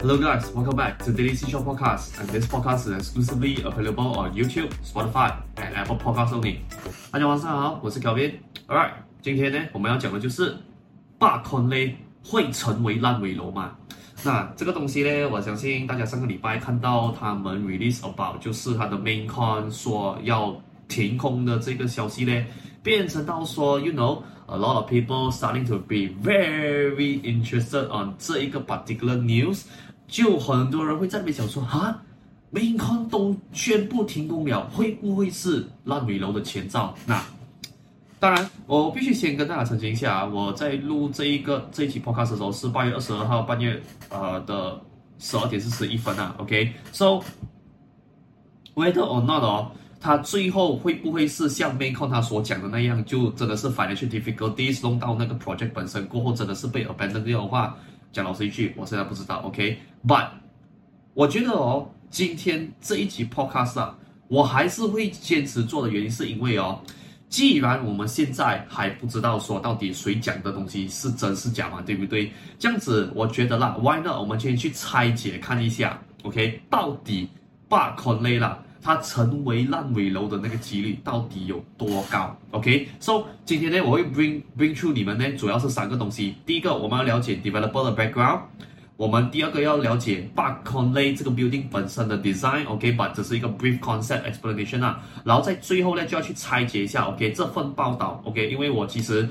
Hello guys, welcome back to Daily Seashore Podcast, and this podcast is exclusively available on YouTube, Spotify, and Apple Podcasts only. 大家晚上好，我是 Kevin。Alright，今天呢，我们要讲的就是罢 con 咧会成为烂尾楼吗？那这个东西呢，我相信大家上个礼拜看到他们 release about，就是他的 main con 说要停空的这个消息呢，变成到说，you know。A lot of people starting to be very interested on 这一个 particular news，就很多人会在那边想说，哈，Main Con 都宣布停工了，会不会是烂尾楼的前兆？那当然，我必须先跟大家澄清一下啊，我在录这一个这一期 podcast 的时候是八月二十二号半夜呃的十二点四十一分啊，OK，so whether or not 哦。他最后会不会是像 MainCon 他所讲的那样，就真的是 financial difficulties 弄到那个 project 本身过后，真的是被 abandoned 掉的话，讲老实一句，我现在不知道，OK？But 我觉得哦，今天这一集 podcast 啊，我还是会坚持做的原因，是因为哦，既然我们现在还不知道说到底谁讲的东西是真是假嘛，对不对？这样子，我觉得啦，Why not？我们先去拆解看一下，OK？到底罢 con 咧啦？它成为烂尾楼的那个几率到底有多高？OK，so、今天呢，我会 bring bring through 你们呢，主要是三个东西。第一个，我们要了解 developer 的 background；我们第二个要了解罢 con 咧这个 building 本身的 design，OK，but、okay? 只是一个 brief concept explanation 啊。然后在最后呢，就要去拆解一下，OK，这份报道，OK，因为我其实，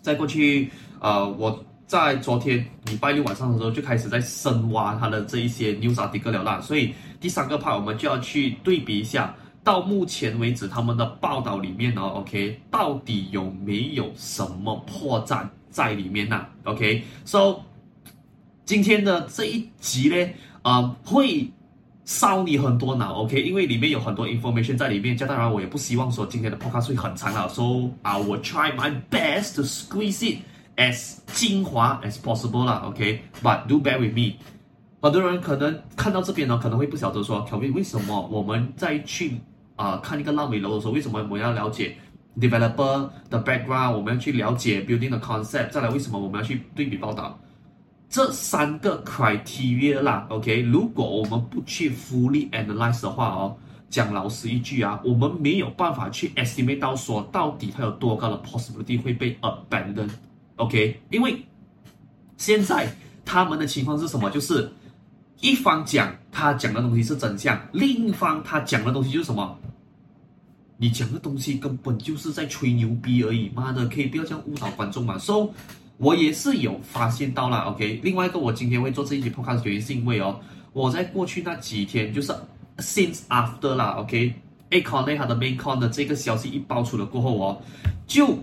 在过去，呃，我。在昨天礼拜六晚上的时候就开始在深挖他的这一些 news article 了啦，所以第三个 part 我们就要去对比一下，到目前为止他们的报道里面呢，OK，到底有没有什么破绽在里面呢？OK，so 今天的这一集呢，啊、呃，会烧你很多脑，OK，因为里面有很多 information 在里面，这当然我也不希望说今天的 podcast 会很长啊，so I will try my best to squeeze it。as 精华 as possible 啦，OK，but、okay? do bear with me。很多人可能看到这边呢，可能会不晓得说小妹为什么我们在去啊、看一个烂尾楼的时候，为什么我们要了解 developer 的 background，我们要去了解 building 的 concept，再来为什么我们要去对比报道？这三个 criteria 啦，OK，如果我们不去 fully analyze 的话哦，讲老实一句啊，我们没有办法去 estimate 到说到底它有多高的 possibility 会被 abandon。OK，因为现在他们的情况是什么？就是一方讲他讲的东西是真相，另一方他讲的东西就是什么？你讲的东西根本就是在吹牛逼而已，妈的，可以不要这样误导观众嘛？So，我也是有发现到了，OK。另外一个，我今天会做这一集 podcast 的原因是因为哦，我在过去那几天，就是 since after 啦，OK，Acon 咧他的 main con 的这个消息一爆出了过后哦，就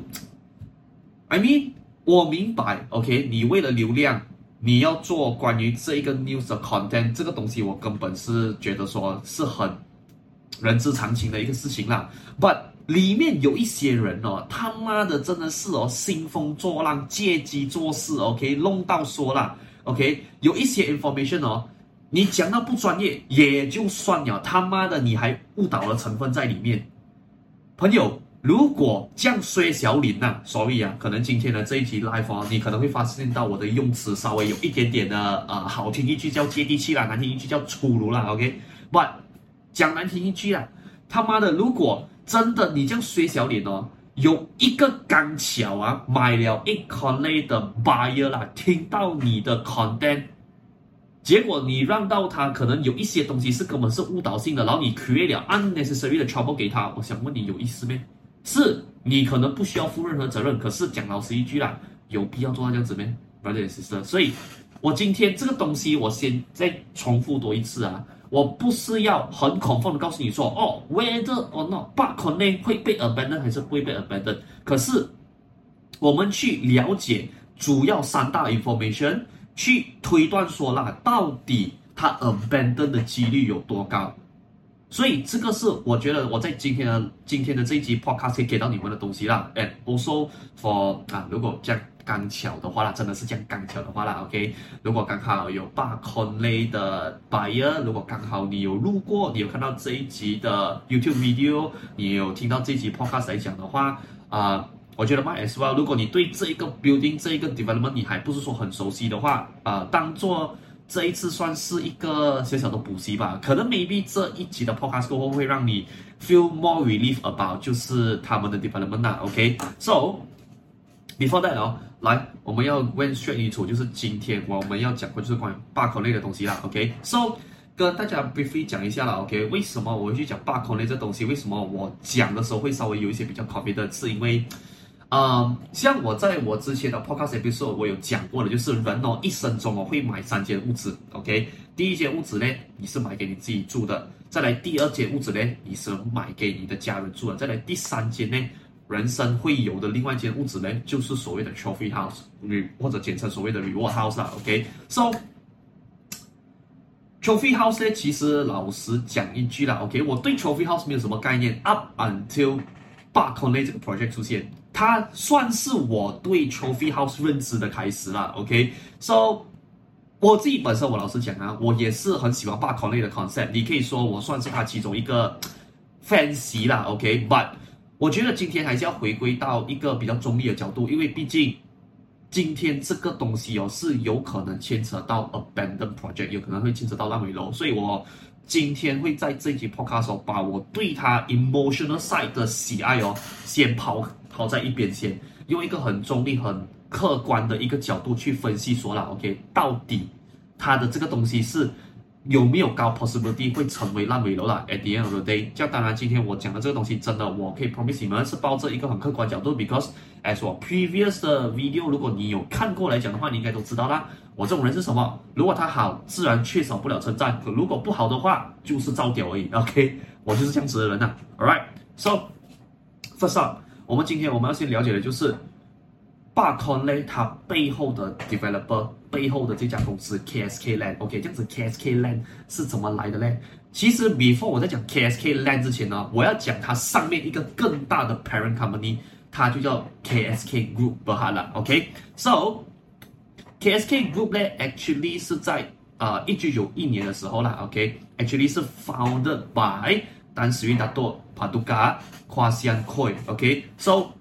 ，I mean。我明白，OK，你为了流量，你要做关于这一个 news 的 content，这个东西我根本是觉得说是很人之常情的一个事情啦。But 里面有一些人哦，他妈的真的是哦，兴风作浪，借机做事，OK，弄到说啦，OK，有一些 information 哦，你讲到不专业也就算了，他妈的你还误导了成分在里面，朋友。如果这样衰小林呐所以啊，可能今天的这一集 live 啊，你可能会发现到我的用词稍微有一点点的呃，好听一句叫接地气啦，难听一句叫粗鲁啦，OK，but 讲难听一句啊，他妈的，如果真的你这样衰小林哦，有一个刚巧啊买了 Acon 咧的 buyer 啦，听到你的 content，结果你让到他可能有一些东西是根本是误导性的，然后你 create 了 unnecessary 的 trouble 给他，我想问你有意思没？是你可能不需要负任何责任，可是讲老实一句啦，有必要做到这样子咩？Brother and sister，所以我今天这个东西，我先再重复多一次啊，我不是要很恐慌的告诉你说，哦，whether or not 罢 con 会被 abandon 还是不会被 abandon，可是我们去了解主要三大 information，去推断说啦，到底它 abandon 的几率有多高？所以这个是我觉得我在今天的今天的这一集 podcast 给到你们的东西啦。And also for 啊，如果这样刚巧的话啦，真的是这样刚巧的话啦，OK。如果刚好有罢 con 咧的 buyer，如果刚好你有路过，你有看到这一集的 YouTube video，你有听到这一集 podcast 来讲的话，啊、我觉得 might as well。如果你对这一个 building 这一个 development 你还不是说很熟悉的话，啊、当做。这一次算是一个小小的补习吧，可能 maybe 这一集的 podcast 过后会让你 feel more relief about 就是他们的 development，OK，so before that 哦，来我们要 went straight into 就是今天我们要讲的就是关于罢课类的东西啦，OK，so 跟大家 briefly 讲一下啦，OK，为什么我会去讲罢课类这东西？为什么我讲的时候会稍微有一些比较 confident？是因为嗯，像我在我之前的 podcast episode 我有讲过的，就是人哦一生中哦会买三间屋子，OK，第一间屋子呢你是买给你自己住的，再来第二间屋子呢你是买给你的家人住的，再来第三间呢人生会有的另外一间屋子呢就是所谓的 trophy house，或者简称所谓的 reward house 啦，OK，so trophy house 呢其实老实讲一句啦，OK，我对 trophy house 没有什么概念，up until 罢 connect 这个 project 出现。它算是我对 Trophy House 认知的开始了，OK，so 我自己本身我老实讲啊，我也是很喜欢罢 connect 的 concept，你可以说我算是它其中一个 fancy 啦，OK，but 我觉得今天还是要回归到一个比较中立的角度，因为毕竟今天这个东西哦是有可能牵扯到 abandoned project，有可能会牵扯到烂尾楼，所以我今天会在这一集 podcast 把我对他 emotional side 的喜爱哦先抛。抛在一边先，用一个很中立、很客观的一个角度去分析说了，OK，到底他的这个东西是有没有高 possibility 会成为烂尾楼了？At the end of the day，这样当然今天我讲的这个东西真的，我可以 promise 你们是抱着一个很客观角度，because as 我 previous 的 video，如果你有看过来讲的话，你应该都知道啦。我这种人是什么？如果他好，自然缺少不了称赞；可如果不好的话，就是造屌而已。OK，我就是这样子的人呐、啊。Alright，so first up。我们今天我们要先了解的就是罢 connect 它背后的 developer 背后的这家公司 KSK Land，OK，这样子 KSK Land 是怎么来的呢？其实 before 我在讲 KSK Land 之前呢，我要讲它上面一个更大的 parent company，它就叫 KSK Group Berhad 了，OK，so KSK Group 呢 actually 是在呃一九九一年的时候啦，OK，actually 是 founded by 当时大多 Paduka。夸香 Koi，OK，so，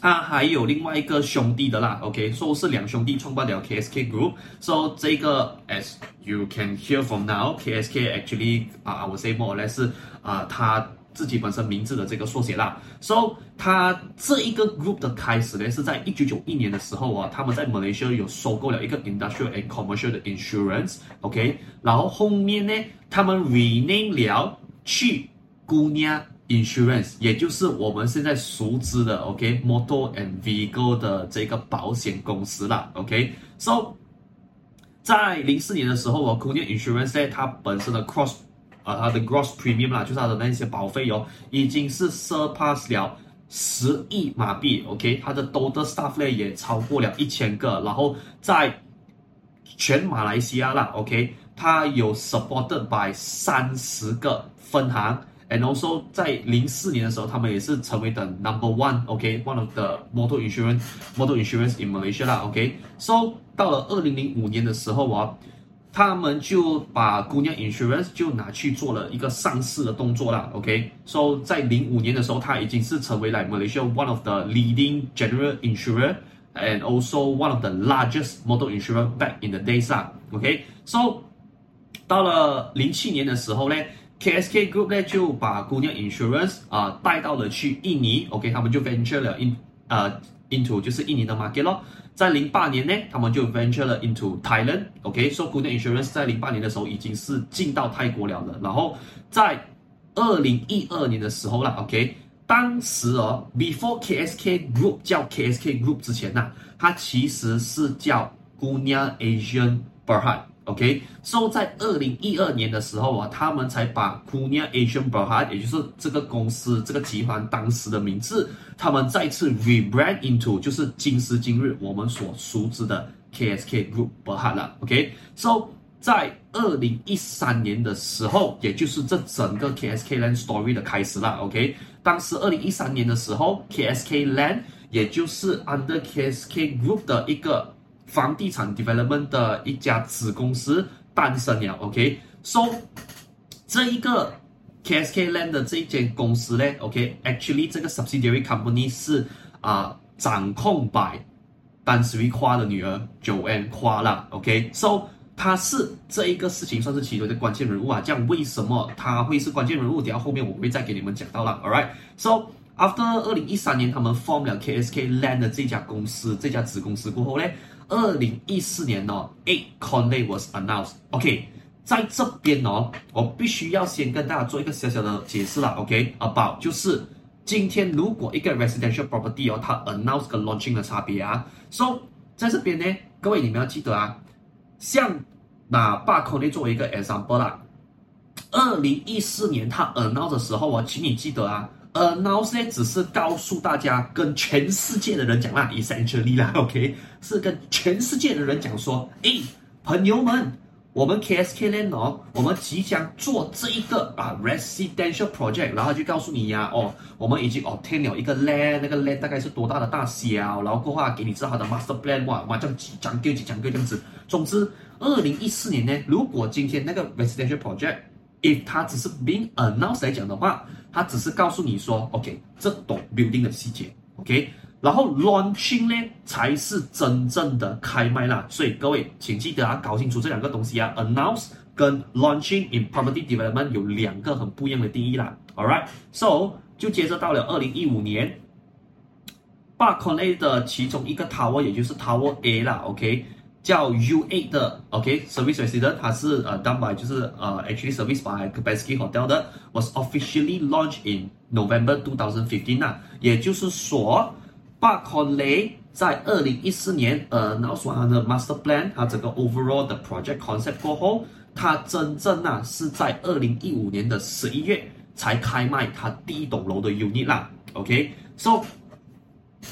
他还有另外一个兄弟的啦，OK，so 是两兄弟创办了 KSK Group，so 这个 as you can hear from now，KSK actually 啊、uh,，I would say more or less 是啊、他自己本身名字的这个缩写啦，so 他这一个 group 的开始呢是在一九九一年的时候啊，他们在 Malaysia 有收购了一个 industrial and commercial 的 insurance，OK，、然后后面呢他们 rename 了去姑娘。Insurance，也就是我们现在熟知的，OK，Motor and Vehicle 的这个保险公司啦，OK，So，在零四年的时候哦，Guardian Insurance 呢，它本身的 Cross，啊，它的 Gross Premium 啦，就是它的那些保费哦，已经是 surpass 了十亿马币，OK，它的 Total Staff 呢也超过了一千个，然后在全马来西亚啦，OK，它有 supported by 三十个分行。And also 在零四年的时候，他们也是成为的 number one，OK，one、okay? of the motor insurance，motor insurance in Malaysia 啦，OK，so 到了二零零五年的时候啊，他们就把 Guardian Insurance 就拿去做了一个上市的动作啦，OK，so 在零五年的时候，它已经是成为了 Malaysia one of the leading general insurer and also one of the largest motor insurer back in the days 啦，OK，so 到了零七年的时候呢。 KSK Group 呢就把 Guardian Insurance 啊、带到了去印尼，OK，他们就 venture 了 in 呃 into 就是印尼的 market 咯。在零八年呢，他们就 venture 了 into Thailand，OK，so Guardian Insurance 在零八年的时候已经是进到泰国了的。然后在二零一二年的时候啦，OK，当时哦，before KSK Group 叫 KSK Group 之前呐、它其实是叫 Guardian Asian Berhad。OK，so、在二零一二年的时候啊，他们才把 Kunia Asian Berhad，也就是这个公司这个集团当时的名字，他们再次 rebrand into 就是今时今日我们所熟知的 KSK Group Berhad 了。OK，so、okay? 在二零一三年的时候，也就是这整个 KSK Land Story 的开始了。OK，当时二零一三年的时候，KSK Land 也就是 under KSK Group 的一个。房地产 development 的一家子公司诞生了，OK，so、这一个 KSK Land 的这一间公司呢，OK，actually、这个 subsidiary company 是啊、掌控 by 丹斯瑞夸的女儿 Joanne 夸啦，OK，so、它是这一个事情算是其中的关键人物啊。这样为什么他会是关键人物？等下后面我会再给你们讲到了。All right，so after 二零一三年他们 form 了 KSK Land 的这家公司，这家子公司过后呢，二零一四年哦，Eight Conley was announced。OK，在这边哦，我必须要先跟大家做一个小小的解释啦。OK，about、okay? 就是今天如果一个 residential property 哦，它 announce 跟 launching 的差别啊。So 在这边呢，各位你们要记得啊。像那八 Conley 作为一个 example 啦，二零一四年他 announce 的时候啊，请你记得啊，announce 呢只是告诉大家跟全世界的人讲啦，essentially 啦，OK，是跟全世界的人讲说，诶，朋友们。我们 KSK Land 哦，我们即将做这一个啊 residential project，然后就告诉你呀、哦，我们已经 obtain 了一个 land，那个 land 大概是多大的大小，然后过后给你知道它的 master plan，哇哇这样几张个几张个这样子。总之，二零一四年呢，如果今天那个 residential project，if 它只是 being announced 来讲的话，它只是告诉你说，OK，这栋 building 的细节，OK。然后 launching 呢才是真正的开卖啦，所以各位请记得啊，搞清楚这两个东西啊，announce 跟 launching in property development 有两个很不一样的定义啦。，All right，so 就接着到了二零一五年，Parklane 的其中一个 tower，也就是 Tower A 啦，OK，叫 U8 的，OK，service resident，它是呃 done by 就是呃 actually service by Kempinski Hotel 的，was officially launched in November 2015啦，也就是说。巴康雷在二零一四年，呃，拿出他的 master plan，它整个 overall 的 project concept 过后，它真正啊是在二零一五年的十一月才开卖它第一栋楼的 unit 啦。OK，so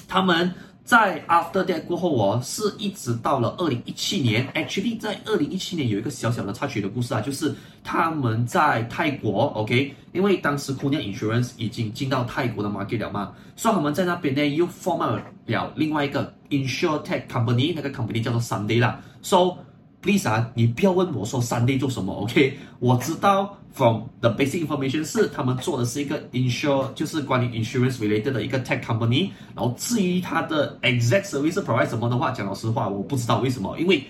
他们。在 After that 过后哦，是一直到了二零一七年。Actually，在二零一七年有一个小小的插曲的故事啊，就是他们在泰国，OK，因为当时 Kunia Insurance 已经进到泰国的 market 了嘛，所以他们在那边呢又 form 了另外一个 InsurTech Company，那个 company 叫做 Sunday 啦。So please 啊，你不要问我说 Sunday 做什么，OK？我知道。From the basic information 是他们做的是一个 insure，就是关于 insurance related 的一个 tech company。然后至于它的 exact service provide 什么的话，讲老实话，我不知道为什么，因为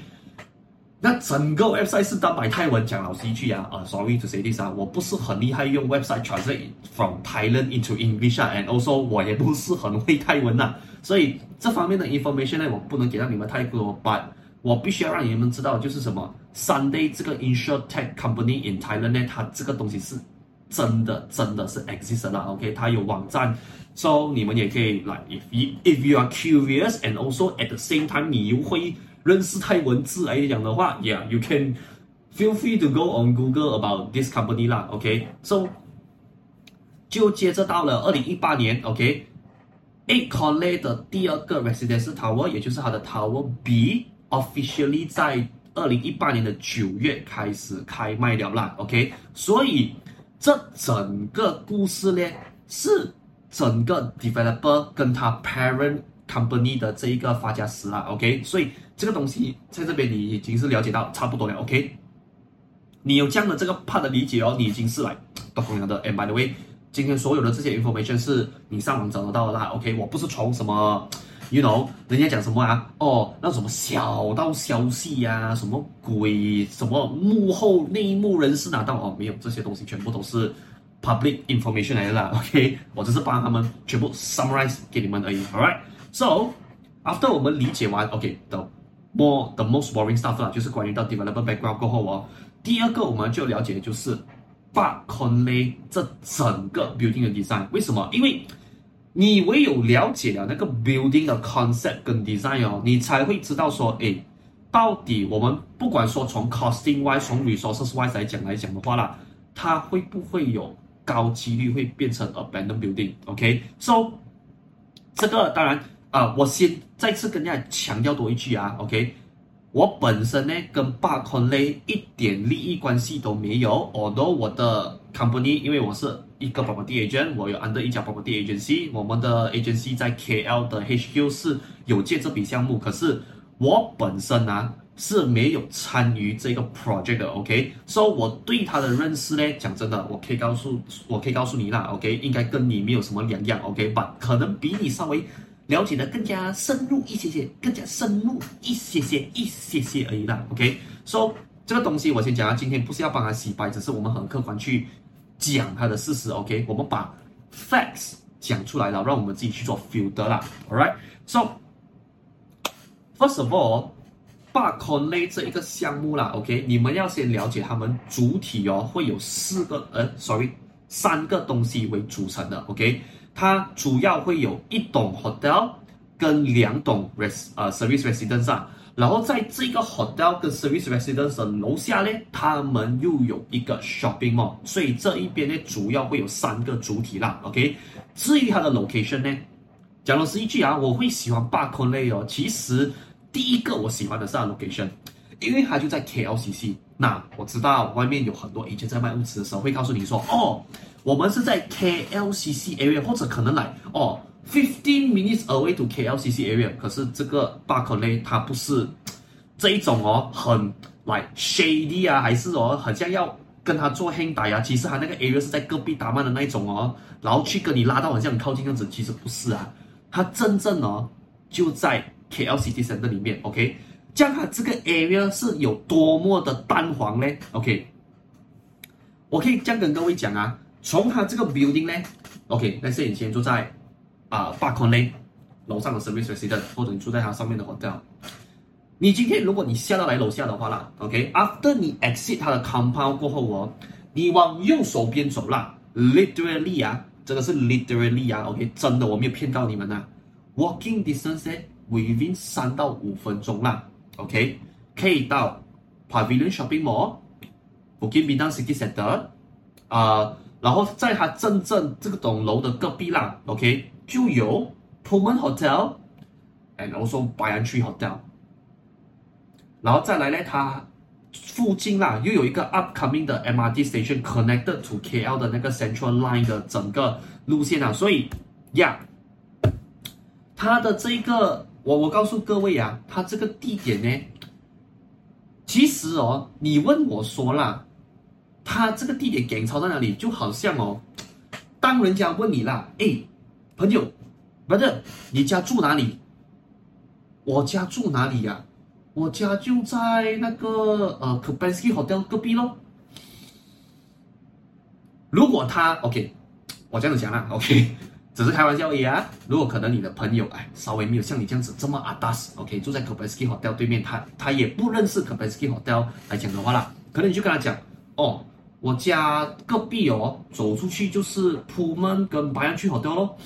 那整个 website 是单摆泰文。讲老实一句啊，呃，sorry to say this 啊，我不是很厉害用 website translate from Thailand into English 啊，and also 我也不是很会泰文呐、所以这方面的 information 呢，我不能给到你们太多，but 我必须要让你们知道就是什么。Sunday 这个 Insure Tech Company in Thailand 呢，它这个东西是真的，真的是 exist 啦，OK，它有网站，so 你们也可以来，if you if you are curious and also at the same time 你又会认识泰文字来讲的话，yeah，you can feel free to go on Google about this company 啦，OK，so 就接着到了二零一八年 OK，Acolay 的第二个 Residential Tower，也就是它的 Tower B Officially 在。二零一八年的九月开始开卖了啦，OK，所以这整个故事呢是整个 developer 跟他 parent company 的这一个发家史啦，OK，所以这个东西在这边你已经是了解到差不多了，OK，你有这样的这个 part 的理解哦，你已经是来都同样的，and by the way，今天所有的这些 information 是你上网找得到的啦，OK，我不是从什么。You know，人家讲什么啊？哦，那什么小道消息呀、啊，什么鬼，什么幕后内幕人士拿到哦，没有这些东西，全部都是 public information 来的啦。OK，我只是帮他们全部 summarize 给你们而已。Alright，so after 我们理解完，OK，the more the most boring stuff 啦，就是关于到 developer background 过后哦，第二个我们就了解就是 Park Conley 这整个 building 的 design，为什么？因为你唯有了解了那个 building 的 concept 跟 design 哦，你才会知道说，诶，到底我们不管说从 costing wise，从 resources wise 来讲来讲的话啦，它会不会有高几率会变成 abandoned building？OK，so、okay? 这个当然啊、呃，我先再次跟大家强调多一句啊，OK，我本身呢跟 Park Conley 一点利益关系都没有，although 我的 company 因为我是。一个 property agent，我有 under 一家 property agency，我们的 agency 在 KL 的 HQ 是有借这笔项目，可是我本身啊是没有参与这个 project 的，OK，所、so, 以我对他的认识呢，讲真的，我可以告诉，我可以告诉你啦，OK，应该跟你没有什么两样，OK，但可能比你稍微了解的更加深入一些些，更加深入一些些，一些些而已啦，OK，so 这个东西我先讲啊，今天不是要帮他洗白，只是我们很客观去讲他的事实。OK，我们把 facts 讲出来了，让我们自己去做 filter 啦。All right，so first of all，八 Conley 这一个项目啦，OK，你们要先了解他们主体哦，会有四个呃，sorry，三个东西为组成的。OK，它主要会有一栋 hotel 跟两栋 res 呃 service residence 啊。然后在这个 hotel 跟 service residence 的楼下呢，他们又有一个 shopping mall，所以这一边呢主要会有三个主体啦。OK，至于它的 location 呢，讲老实一句啊，我会喜欢 Park Connelly 哦。其实第一个我喜欢的是 location，因为它就在 KLCC。那我知道外面有很多以前在卖物资的时候会告诉你说，哦，我们是在 KLCC area，或者可能来哦。Fifteen minutes away to KLCC area，可是这个 Park l e y 它不是这一种哦，很 like shady 啊，还是哦，好像要跟他做 hand 打呀。其实他那个 area 是在隔壁打曼的那一种哦，然后去跟你拉到好像很靠近样子，其实不是啊，他真正哦就在 KLCC center 里面。OK，这样它这个 area 是有多么的单黄呢？OK，我可以这样跟各位讲啊，从它这个 building 呢，OK，那是以前住在。啊，八 Conley 楼上的 service resident，或者你住在它上面的 hotel。你今天如果你下到来楼下的话啦，OK，after、你 exit 它的 compound 过后哦，你往右手边走啦，literally 啊，这个是 literally 啊，OK，真的我没有骗到你们呐、啊。Walking distance within 三到五分钟啦，OK，可以到 Pavilion Shopping Mall，Bukit Bintang City Centre，啊，然后在它真正这个栋楼的隔壁啦，OK。就有 Pullman Hotel，and also Bayan Tree Hotel，然后再来呢，它附近啦又有一个 upcoming 的 MRT station connected to KL 的那个 Central Line 的整个路线啊，所以，yeah, 它的这个我我告诉各位啊，它这个地点呢，其实哦，你问我说啦，他这个地点点超在哪里，就好像哦，当人家问你啦，诶。朋友不是你家住哪里？我家住哪里呀、啊？我家就在那个呃 Kempinski Hotel 隔壁咯。如果他 OK，我这样子讲啦，OK，只是开玩笑而已啊。如果可能你的朋友哎稍微没有像你这样子这么阿达斯，OK，住在 Kempinski Hotel 对面，他他也不认识 Kempinski Hotel 来讲的话啦，可能你就跟他讲哦。我家隔壁哦，走出去就是普门跟白洋区 hotel 咯。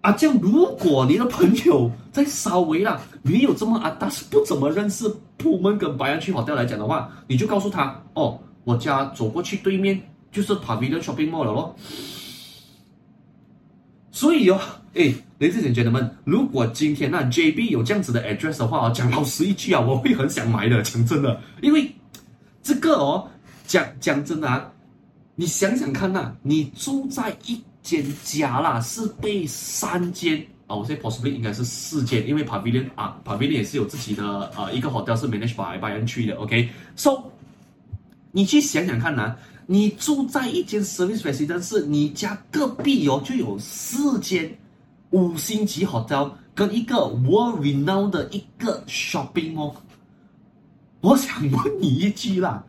啊，这样如果你的朋友在稍微啦没有这么啊，但是不怎么认识普门跟白洋区好掉来讲的话，你就告诉他哦，我家走过去对面就是 Pavilion Shopping Mall 了咯。所以哦，哎，Ladies and gentlemen，如果今天那 JB 有这样子的 address 的话，讲老实一句啊，我会很想买的，讲真的，因为。这个哦，讲讲真的啊，你想想看呐、啊，你住在一间家啦，是被三间啊，我现在 possibly 应该是四间，因为 Pavilion 啊，Pavilion 也是有自己的呃一个 hotel 是 managed by by 区的，OK，so 你去想想看呐、啊，你住在一间 service residence，你家隔壁哦就有四间五星级 hotel 跟一个 world renowned 的一个 shopping mall。我想问你一句啦，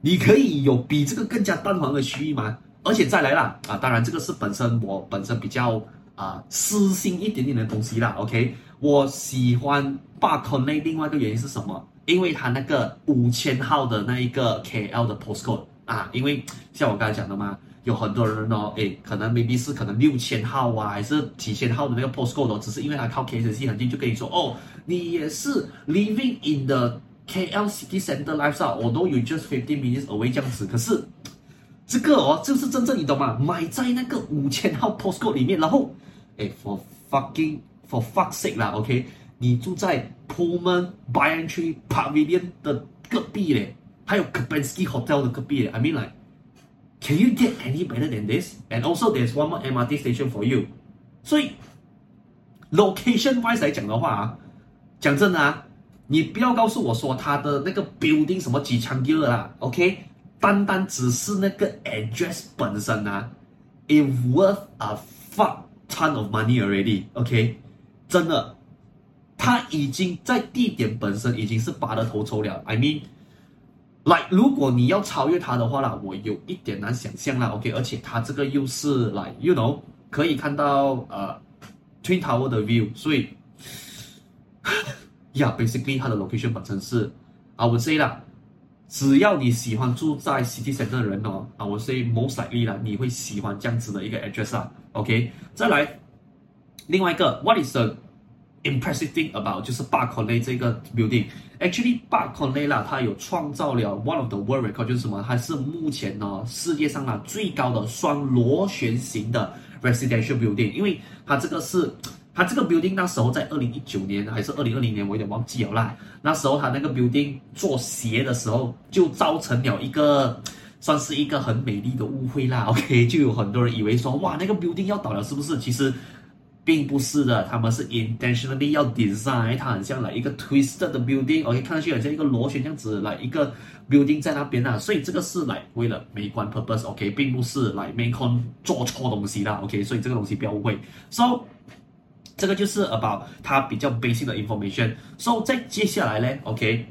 你可以有比这个更加淡黄的区域吗？而且再来啦，啊，当然这个是本身我本身比较啊私心一点点的东西啦。OK，我喜欢霸吞那另外一个原因是什么？因为它那个五千号的那一个 KL 的 postcode 啊，因为像我刚才讲的嘛，有很多人哦，诶，可能 maybe 是可能六千号啊，还是几千号的那个 postcode，只是因为它靠 KCC 很近，就跟你说哦，你也是 living in the KL City Center Lifestyle，我都有 just fifteen minutes away 这样子，可是这个哦，就是真正你懂吗？买在那个五千号 postcode 里面，然后，哎，for fucking for fuck sake 啦，OK，你住在 Pullman Banyan Tree Pavilion 的隔壁嘞，还有 Kempinski Hotel 的隔壁嘞，I mean like，can you get any better than this？And also there's one more MRT station for you。所以 location wise 来讲的话啊，讲真的啊。 你不要告诉我说他的那个 building 什么几层级了，OK？单单只是那个 address 本身啊，it worth a fuck ton of money already，OK？真的它已经在地点本身已经是拔得头筹了。I mean，来，如果你要超越它的话啦，我有一点难想象啦。OK，而且它这个又是来，you know，可以看到呃 Twin Tower 的 view，所以 yeah,，basically 它的 location 本身是，I would say 啦。只要你喜欢住在 City center 的人哦，啊，我是 most likely 啦，你会喜欢这样子的一个 address 啊。OK，再来另外一个，What is the impressive thing about 就是 b a r c o n l e 这个 building？Actually b a r c o n l e 啦，它有创造了 one of the world record，就是什么？它是目前呢世界上呢最高的双螺旋形的 residential building，因为它这个是。它这个 building 那时候在二零一九年还是二零二零年，我有点忘记了啦。那时候它那个 building 做斜的时候，就造成了一个算是一个很美丽的误会啦。OK，就有很多人以为说，哇，那个 building 要倒了，是不是？其实并不是的，他们是 intentionally 要 design 它很像来一个 twisted 的 building。OK，看上去好像一个螺旋这样子来一个 building 在那边啊，所以这个是来为了美观 purpose。OK，并不是来 main con 做错东西啦。OK，所以这个东西不要误会。So 这个就是 about 它比较 basic 的 information。So 在接下来呢，OK，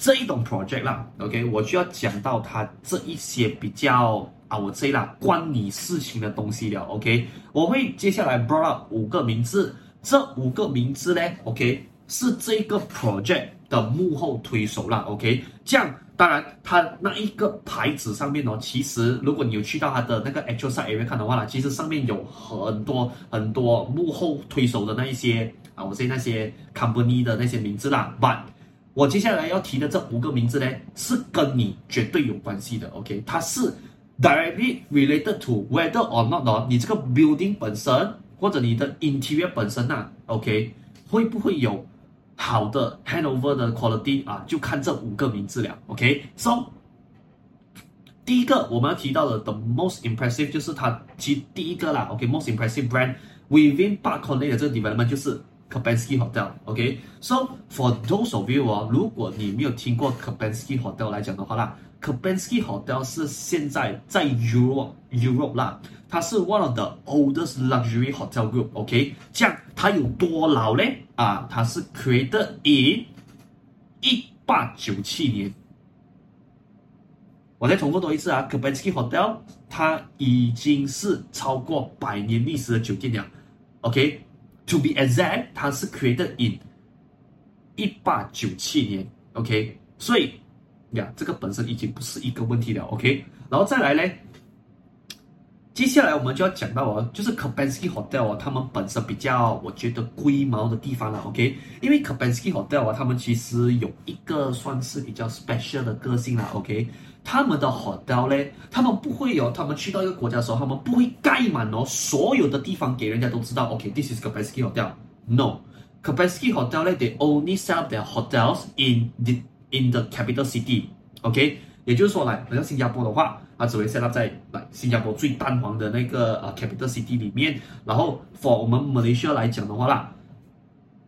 这一种 project 啦，OK，我就要讲到它这一些比较啊，我这一啦关你事情的东西了，OK，我会接下来 brought up 五个名字，这五个名字呢，OK，是这个 project 的幕后推手啦，OK，这样。当然，它那一个牌子上面哦，其实如果你有去到它的那个 actual site area 看的话呢，其实上面有很多很多幕后推手的那一些啊，我说那些 company 的那些名字啦。But 我接下来要提的这五个名字呢，是跟你绝对有关系的。OK，它是 directly related to whether or not 哦，你这个 building 本身或者你的 interior 本身呐，OK，会不会有？好的，handover 的 quality 啊，就看这五个名字了。OK，so 第一个我们要提到的 the most impressive 就是它其第一个啦。OK，most、impressive brand within Park o n n e 的这个 development 就是 k a b a n s k y Hotel。OK，so for those of you 啊，如果你没有听过 k a b a n s k y Hotel 来讲的话啦 k a b i n s k y Hotel 是现在在 Europe Europe 啦。它是 one of the oldest luxury hotel group。OK，这样它有多老呢？啊，它是 created in 一八九七年。我再重复多一次啊 k a b i n s k y Hotel 它已经是超过百年历史的酒店了。OK，to be exact，它是 created in 一八九七年。OK，所以呀，这个本身已经不是一个问题了。OK，然后再来呢？接下来我们就要讲到哦，就是 Kempinski Hotel 哦，他们本身比较我觉得龟毛的地方了，OK？因为 Kempinski Hotel 啊，他们其实有一个算是比较 special 的个性啦，OK？他们的 hotel 呢，他们不会有，他们去到一个国家的时候，他们不会盖满哦，所有的地方给人家都知道，OK？This is Kempinski Hotel。No，Kempinski Hotel 呢，they only sell their hotels in the in the capital city，OK？也就是说，来，好像新加坡的话。它只会 set up 在来新加坡最蛋黄的那个呃 capital city 里面，然后 for 我们 Malaysia 来讲的话啦，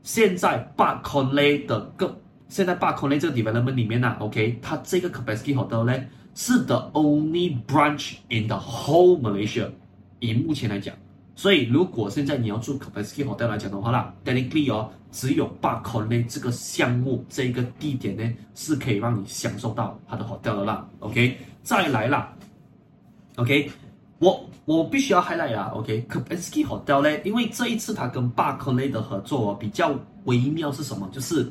现在 Park Connect 的个现在 Park Connect 这个 development 里面呢，OK，它这个 Kempinski Hotel 呢是 the only branch in the whole Malaysia，以目前来讲，所以如果现在你要住 Capuski Hotel 来讲的话啦，technically 哦，只有 Park Connect 这个项目这个地点呢是可以让你享受到它的 hotel 的啦，OK，再来啦。OK，我我必须要 highlight 啊，OK，Kempinski Hotel 呢，因为这一次他跟 Park Connect 的合作哦比较微妙是什么？就是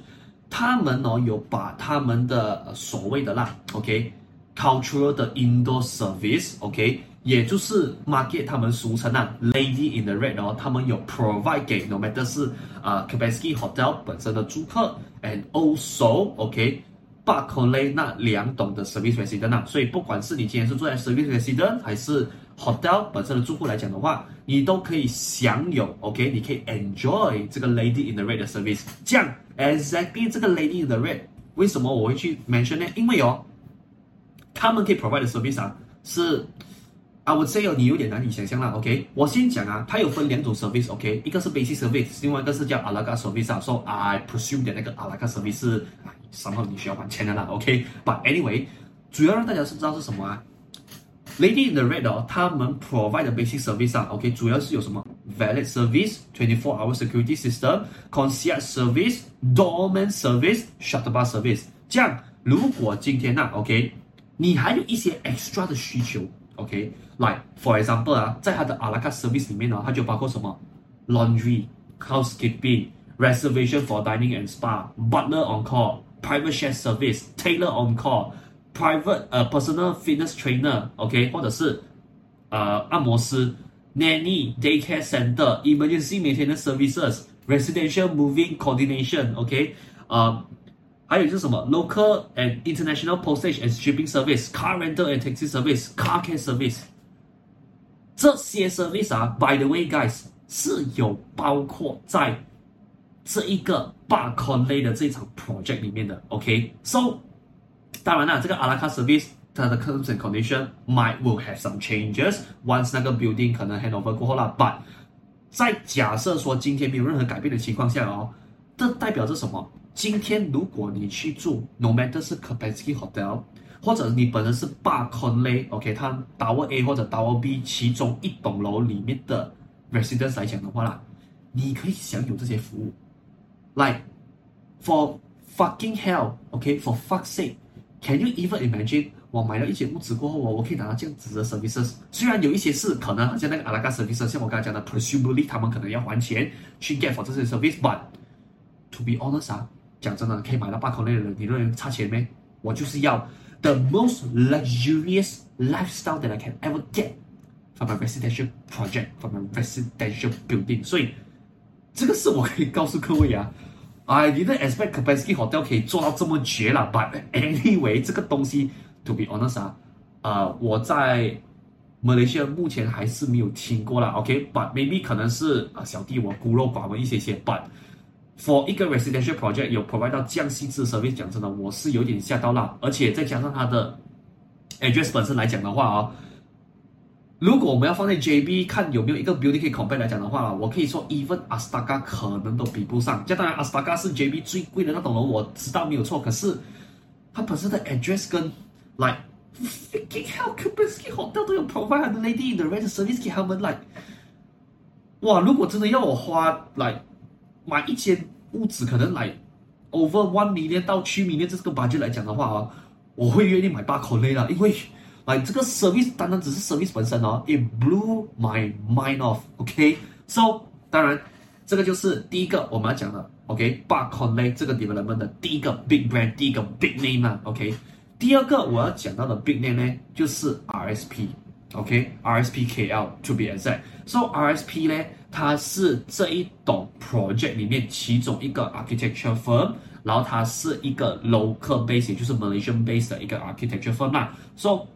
他们哦有把他们的所谓的啦，OK，cultural 的 indoor service，OK，也就是 market 他们俗称啊 Lady in the Red 哦，他们有 provide 给 no matter 是啊 Kempinski Hotel 本身的住客，and also OK。Park Connect 那两栋的 service resident 啊，所以不管是你今天是住在 service resident 还是 hotel 本身的住户来讲的话，你都可以享有 OK，你可以 enjoy 这个 Lady in the Red 的 service。这样 exactly 这个 Lady in the Red 为什么我会去 mention 呢？因为哦，他们可以 provide 的 service 啊是。 啊，我这个你有点难以想象了，OK？我先讲啊，它有分两种 service，OK？一个是 basic service，另外一个是叫 a l a g a service 啊。So I presume 的那个 a l a g a service 是，什么你需要还钱的啦，OK？But anyway，主要让大家是知道是什么啊 Lady in the Red 哦，他们 provide 的 basic service 啊，OK，主要是有什么 valid service，twenty four hour security system，concierge service，doorman service，shuttle bus service。这样，如果今天呐，OK，你还有一些 extra 的需求 ，OK，like for example 啊，在他的 a la carte service 里面呢，它就包括什么 laundry，housekeeping，reservation for dining and spa，butler on call，private chef service，tailor on call。Private 呃、uh, personal fitness trainer，OK，、okay? 或者是呃按摩师，nanny daycare center emergency maintenance services residential moving coordination，OK，、okay? 呃， 还有就是什么 local and international postage and shipping service，car rental and taxi service，car care service，这些 service 啊，by the way guys 是有包括在这一个 Park Connelly 的这一场 project 里面的，OK，so。当然啦，这个 a la carte service 它的 terms and condition might will have some changes once 那个 building 可能 handover 过后啦。But 在假设说今天没有任何改变的情况下哦，这代表着什么？ 今天如果你去住，no matter 是 Kapinski Hotel，或者你本人是 Park Connelly，OK，它 Tower A 或者 Tower B 其中一栋楼里面的 residence 来讲的话啦，你可以享有这些服务。Like for fucking hell，OK，for fuck's sake。Can you even imagine？我买了一间屋子过后，我我可以拿到这样子的 services。虽然有一些是可能，像那个 a la carte services，像我刚才讲的，presumably 他们可能要还钱去 get for 这些 service，but to be honest 啊，讲真的，可以买到八口内的人，你认为差钱没？我就是要 the most luxurious lifestyle that I can ever get from a residential project from a residential building。所以这个是我可以告诉各位啊。I didn't expect Capinski Hotel 可以做到这么绝了，but anyway，这个东西，to be honest 啊，呃，我在马来西亚目前还是没有听过啦，OK，but maybe 可能是啊小弟我孤陋寡闻一些些，but for 一个 residential project 有 provide 到这样细致 service，讲真的，我是有点吓到啦，而且再加上它的 address 本身来讲的话啊、哦。如果我们要放在 JB 看有没有一个 building 可以 compare 来讲的话，我可以说 even Astaka 可能都比不上。这当然 Astaka 是 JB 最贵的那栋楼，我知道没有错。可是它本身的 address 跟 like freaking hell Kempinski Hotel 都有 provide 的 Lady in the Red service 给他们 like，哇！如果真的要我花、like, 买一间屋子，可能来、over one million 到 two million 这个 budget 来讲的话啊，我会愿意买 Park Connelly 啦，因为。买，这个 service 单单只是 service 本身哦，it blew my mind off。OK，so 当然这个就是第一个我们要讲的。OK，Park Connelly 这个 development 的第一个 big brand，第一个 big name 啊。OK，第二个我要讲到的 big name 呢，就是 RSP。OK，RSP KL to be exact。So RSP 呢，它是这一栋 project 里面其中一个 architecture firm，然后它是一个 local base，也就是 Malaysian base 的一个 architecture firm 啦。So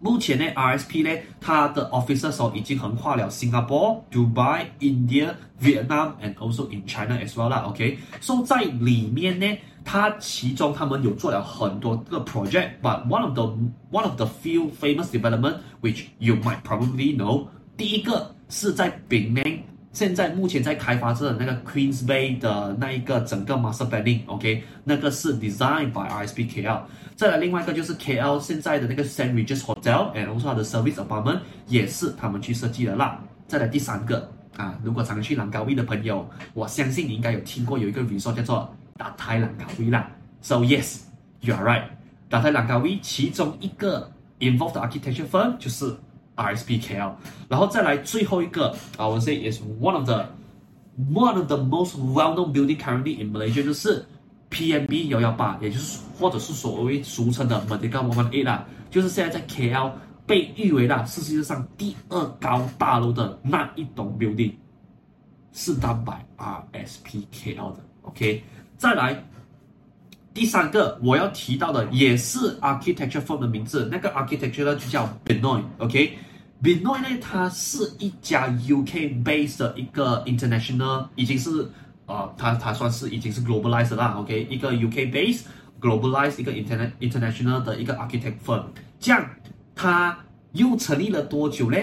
目前呢，RSP 呢，它的 offices 哦已经横跨了 Singapore、Dubai、India、Vietnam and also in China as well 啦。OK，so、okay? 在里面呢，它其中他们有做了很多个 project，but one of the one of the few famous development which you might probably know，第一个 是在 Penang，现在目前在开发着的那个 Queens Bay 的那一个整个 master planning，OK，、那个是 designed by RSP KL。再来另外一个就是 KL 现在的那个 Saint Regis Hotel，and also 它的 service apartment 也是他们去设计的啦。再来第三个啊，如果常去兰卡威的朋友，我相信你应该有听过有一个 resort 叫做达泰兰卡威啦。So yes, you are right，达泰兰卡威其中一个 involved architecture firm 就是 RSP KL。然后再来最后一个啊，我 say is one of the one of the most well-known building currently in Malaysia 就是 PMB 幺幺八，也就是或者是所谓俗称的 Merdeka One Eight 啦，就是现在在 KL 被誉为啦是世界上第二高大楼的那一栋 building，是 done by RSP KL 的。OK，再来第三个我要提到的也是 architecture firm 的名字，那个 architecture 呢就叫 Benoy。OK，Benoy 呢它是一家 UK based 的一个 international，已经是。啊、呃，它它算是已经是 globalized 啦，OK，一个 UK base globalized 一个 internet international 的一个 architect firm，这样它又成立了多久呢？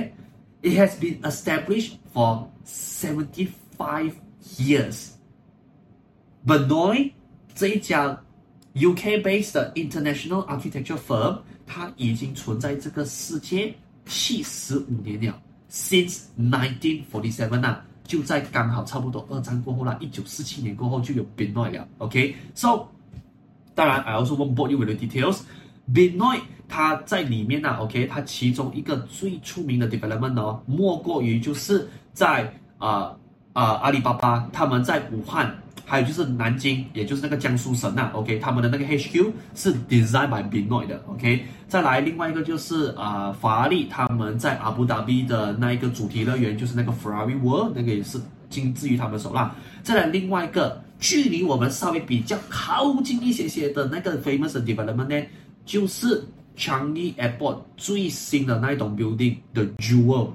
It has been established for seventy five years。Benoy 这一家 UK-based 的 international architecture firm，它已经存在这个世界 七十五年了，since 1947啊，就在刚好差不多二战过后啦，一九四七年过后就有 b e n o i 了，OK，so，当然，I also won't bore you with the details。b e n o i 它在里面呢，OK，它其中一个最出名的 development 哦，莫过于就是在啊啊、阿里巴巴他们在武汉。还有就是南京，也就是那个江苏省呐，OK，他们的那个 HQ 是 designed by Benoit 的，OK。再来另外一个就是啊、呃，法拉利他们在阿布达比的那一个主题乐园，就是那个 Ferrari World，那个也是精致于他们手啦。再来另外一个，距离我们稍微比较靠近一些些的那个 famous development 呢，就是 Changi Airport 最新的那一栋 building The Jewel，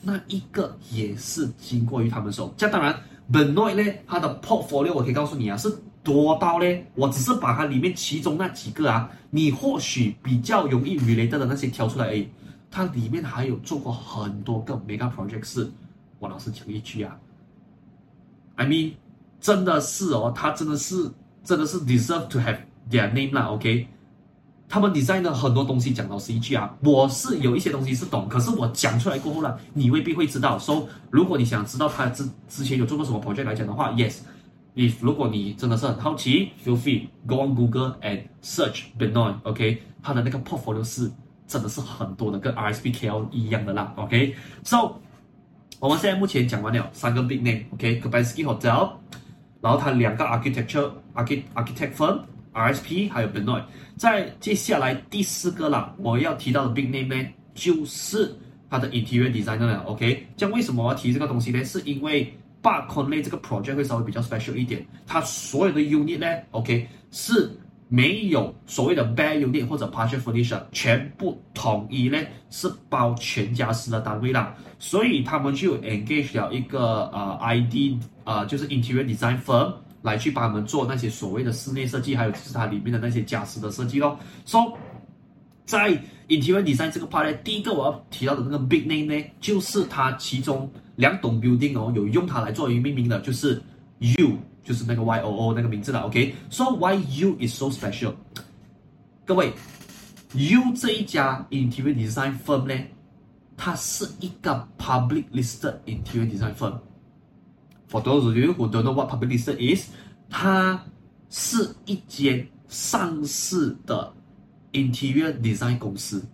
那一个也是经过于他们手。这当然。Benoit 呢，它的 portfolio 我可以告诉你啊，是多到呢，我只是把它里面其中那几个啊，你或许比较容易 related 的那些挑出来而已。它里面还有做过很多个 mega project，是我老实讲一句啊，I mean，真的是哦，他真的是真的是 deserve to have their name 啦，OK。他们 design 的很多东西讲到 CGR，我是有一些东西是懂，可是我讲出来过后呢，你未必会知道。So，如果你想知道他之之前有做过什么 project 来讲的话，Yes，if 如果你真的是很好奇，feel free go on Google and search Benoit，OK，他的那个 portfolio 是真的是很多的，跟 RSPKL 一样的啦，OK，So，我们现在目前讲完了三个 big name，OK，Kempinski Hotel，然后他两个 architecture architect architect firm。RSP 还有 Benoit，在接下来第四个啦，我要提到的 big name 呢，就是它的 interior designer 了。OK，这样为什么我要提这个东西呢？是因为 b a r c o n l e y 这个 project 会稍微比较 special 一点，它所有的 unit 呢，OK 是没有所谓的 bare unit 或者 partial furniture，全部统一呢是包全家私的单位啦，所以他们就 engage 了一个呃 ID 呃就是 interior design firm。来去帮他们做那些所谓的室内设计，还有就是它里面的那些家私的设计咯。So，在 interior design 这个 part 呢，第一个我要提到的那个 big name 呢，就是它其中两栋 building 哦，有用它来作为命名的，就是 U，就是那个 Y O O 那个名字的。OK，So why U is so special？各位，U 这一家 interior design firm 呢，它是一个 public listed interior design firm。For those of you who don't know what public listed is，它是一间上市的 interior design 公司。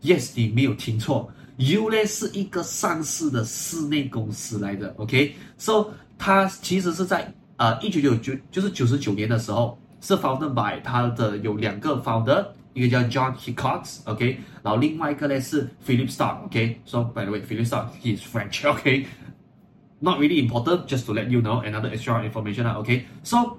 Yes，你没有听错，U 呢是一个上市的室内公司来的。OK，So 它其实是在呃一九九九就是九十九年的时候是 founded by 它的有两个 founder，一个叫 John Hickox，OK，然后另外一个呢是 Philip Star，OK。So by the way，Philip Star is French，OK。Not really important, just to let you know another extra information 啊，OK？So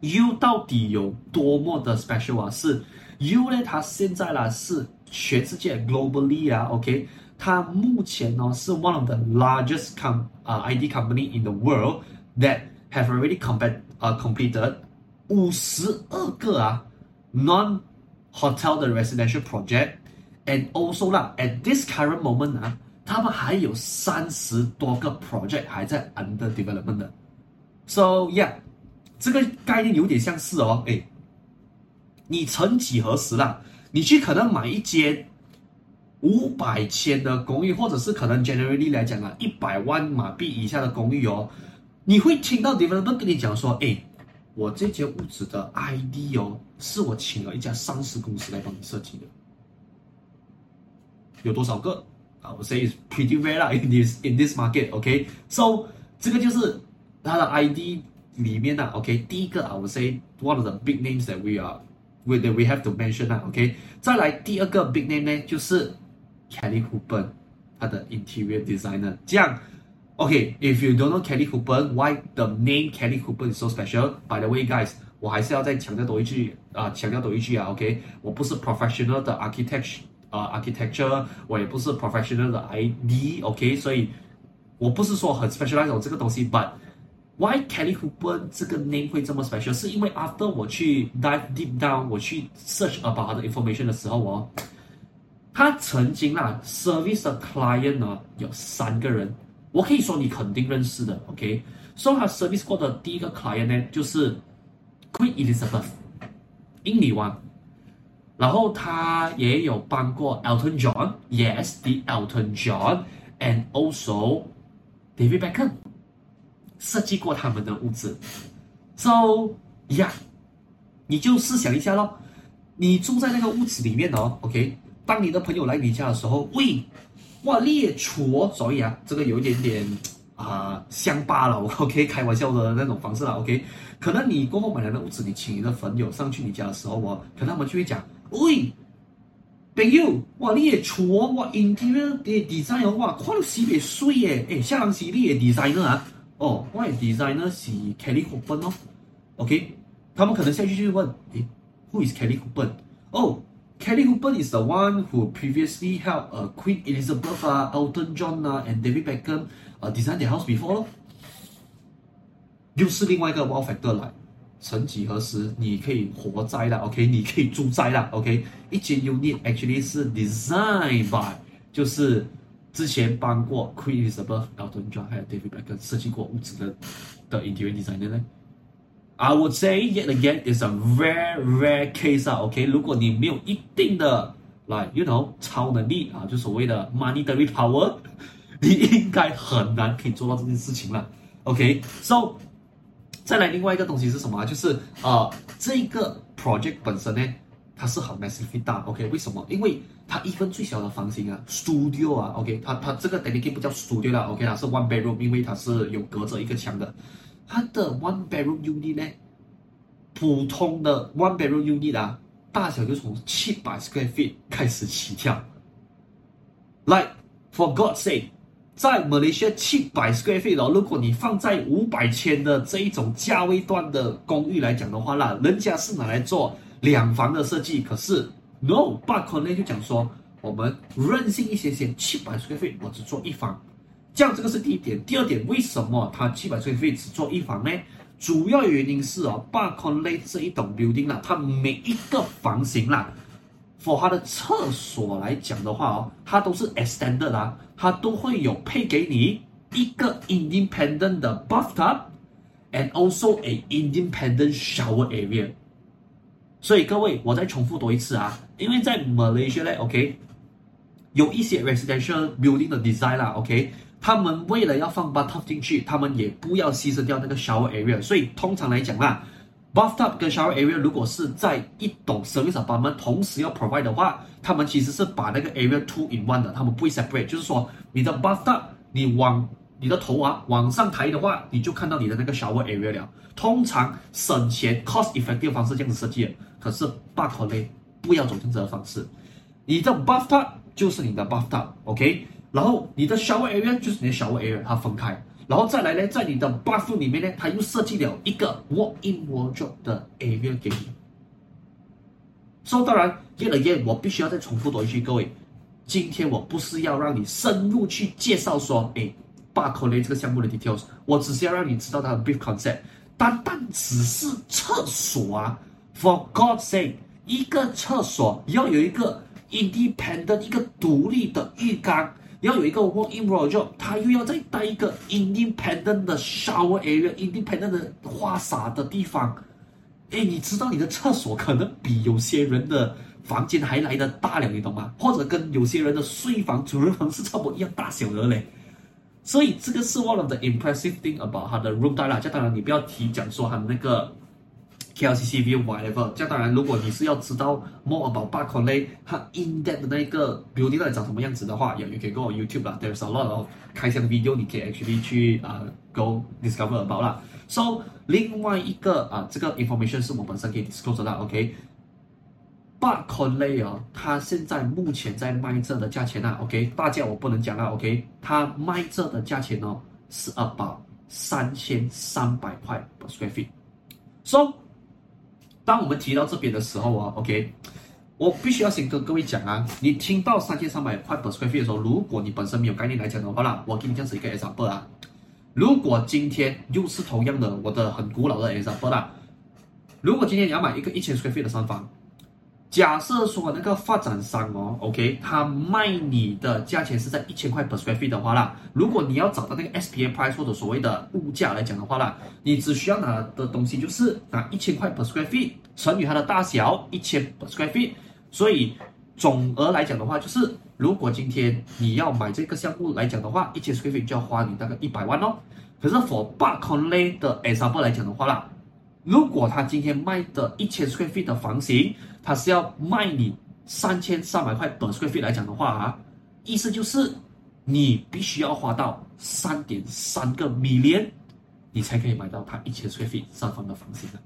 U 到底有多么的 special 啊？是 U 呢？它现在啦是全世界 globally 啊，OK？它目前呢是 one of the largest com 啊 ID company in the world that have already completed 啊 completed 五十二个啊 non hotel 的 residential project and also 啦 at this current moment 啊。 他们还有三十多个 project 还在 under development 的，so yeah，这个概念有点像是哦，哎，你曾几何时啦，你去可能买一间五百千的公寓，或者是可能 generally 来讲啊，一百万马币以下的公寓哦，你会听到 developer 跟你讲说，哎，我这间屋子的 ID 哦，是我请了一家上市公司来帮你设计的，有多少个？？I would say it's pretty rare 啦，in this in this market，OK，so 这个就是它的 ID 里面呢，OK，第一个 I would say one of the big names that we are that we have to mention 啦，OK，再来第二个 big name 呢，就是 Kelly Hooper，他的 interior designer。这样，OK，if you don't know Kelly Hooper，why the name Kelly Hooper is so special？By the way, guys，我还是要再强调多一句啊，强调多一句啊，OK，我不是 professional 的 architect。 啊、uh,，architecture，我也不是 professional 的 ID，OK，、okay? 所以我不是说很 specialized 这个东西，but why Kelly Hooper 这个 name 会这么 special？是因为 after 我去 dive deep down，我去 search about 他的 information 的时候，哦，他曾经啊 service 的 client 呢有三个人，我可以说你肯定认识的，OK，所以他 service 过的第一个 client 呢就是 Queen Elizabeth，英女王。 然后他也有帮过 Elton John，Yes，the Elton John，and also David Beckham，设计过他们的屋子。So yeah，你就试想一下咯，你住在那个屋子里面哦，OK。当你的朋友来你家的时候，喂，哇，列戳，所以啊，这个有一点点啊，乡巴佬，OK，开玩笑的那种方式啦，OK。可能你过后买来的屋子，你请你的朋友上去你家的时候，我可能他们就会讲。喂，朋友，哇，你嘅厝哇，interior 嘅 designer，哇，看到死别水嘅，诶，下人是你嘅 designer 啊，哦，我嘅 designer 是 Kelly Hoban 哦，OK，他们可能下去就会问，诶，Who is Kelly Hoban？哦，Kelly hopen is the one who previously helped Queen Elizabeth 啊，Elton John 啊，and David Beckham 呃 design the house before 咯，又是另外一个 wow factor 来。曾几何时，你可以活在了，OK？你可以住在了，OK？一间 unit actually 是 design by，就是之前帮过 Queen Elizabeth、Elton John 还有 David Beckham 设计过屋子的的 interior designer 呢？I would say yet again is a rare rare case 啊，OK？如果你没有一定的来，you know 超能力啊，就所谓的 monetary power，你应该很难可以做到这件事情了，OK？So 再来另外一个东西是什么？就是呃，这个 project 本身呢，它是很 massively 大，OK？为什么？因为它一份最小的房型啊，studio 啊，OK？它它这个 dedicated 不叫 studio 啦，OK？它是 one bedroom，因为它是有隔着一个墙的。它的 one bedroom unit 呢，普通的 one bedroom unit 啊，大小就从七百 square feet 开始起跳。Like for God's sake。在马来西亚七百 square feet 哦，如果你放在五百千的这一种价位段的公寓来讲的话啦，人家是拿来做两房的设计。可是 no，巴克内就讲说，我们任性一些些，七百 square feet 我只做一房。这样这个是第一点。第二点，为什么它七百 square feet 只做一房呢？主要原因是哦，巴克内这一栋 building 啦，它每一个房型啦。For 它的厕所来讲的话哦，它都是 extended 啊，它都会有配给你一个 independent 的 bathtub，and also a independent shower area。所以各位，我再重复多一次啊，因为在 Malaysia 呢，OK，有一些 residential building 的 design 啦，OK，他们为了要放 bathtub 进去，他们也不要牺牲掉那个 shower area，所以通常来讲啦。Bathtub 跟 shower area 如果是在一栋 service apartment 同时要 provide 的话，他们其实是把那个 area two in one 的，他们不会 separate，就是说你的 bathtub 你往你的头啊往上抬的话，你就看到你的那个 shower area 了。通常省钱 cost effective 方式这样子设计，可是 Park 不要走这样子的方式，你的 bathtub 就是你的 bathtub，OK，然后你的 shower area 就是你的 shower area，它分开。然后再来呢，在你的 bathroom 里面呢，它又设计了一个 walk-in wardrobe 的 area 给你。所、so, 当然，yet again，我必须要再重复多一句，各位，今天我不是要让你深入去介绍说，哎，Parkone 这个项目的 details，我只是要让你知道它的 brief concept。单单只是厕所啊，For God's sake，一个厕所要有一个 independent 一个独立的浴缸。要有一个 walk-in wardrobe，他又要再带一个 independent 的 shower area，independent 的花洒的地方。诶，你知道你的厕所可能比有些人的房间还来得大了，你懂吗？或者跟有些人的睡房、主人房是差不多一样大小的嘞。所以这个是 one of the impressive thing about 它的 room type 啦。这当然你不要提讲说它那个。KLCC view whatever，这样当然，如果你是要知道 more about Parkone 它 in depth 的那个 building 到底长什么样子的话，也可以跟我 YouTube 啦，there's a lot of 开箱 video，你可以 actually 去啊、uh, go discover about 啦。So 另外一个啊，这个 information 是我本身可以 disclose 的，OK？Parkone 哦，它现在目前在卖这的价钱啊，OK？大价我不能讲了，OK？它卖这的价钱哦是 about 三千三百块 per square feet。So 当我们提到这边的时候啊，OK，我必须要先跟各位讲啊，你听到三千三百块 per square feet 的时候，如果你本身没有概念来讲的话啦，我给你这样子一个 example 啊，如果今天又是同样的我的很古老的 example 啦，如果今天你要买一个一千 square feet 的三房，假设说那个发展商哦，OK，他卖你的价钱是在一千块 per square feet 的话啦，如果你要找到那个 SPA price 或者所谓的物价来讲的话啦，你只需要拿的东西就是拿一千块 per square feet 乘以它的大小一千 per square feet，所以总额来讲的话，就是如果今天你要买这个项目来讲的话，一千 square feet 就要花你大概一百万哦。可是 for Park Connelly 的 example 来讲的话啦。如果他今天卖的一千 square feet 的房型，他是要卖你三千三百块 per square feet 来讲的话啊，意思就是你必须要花到三点三个 million，你才可以买到他一千 square feet 上方的房型的。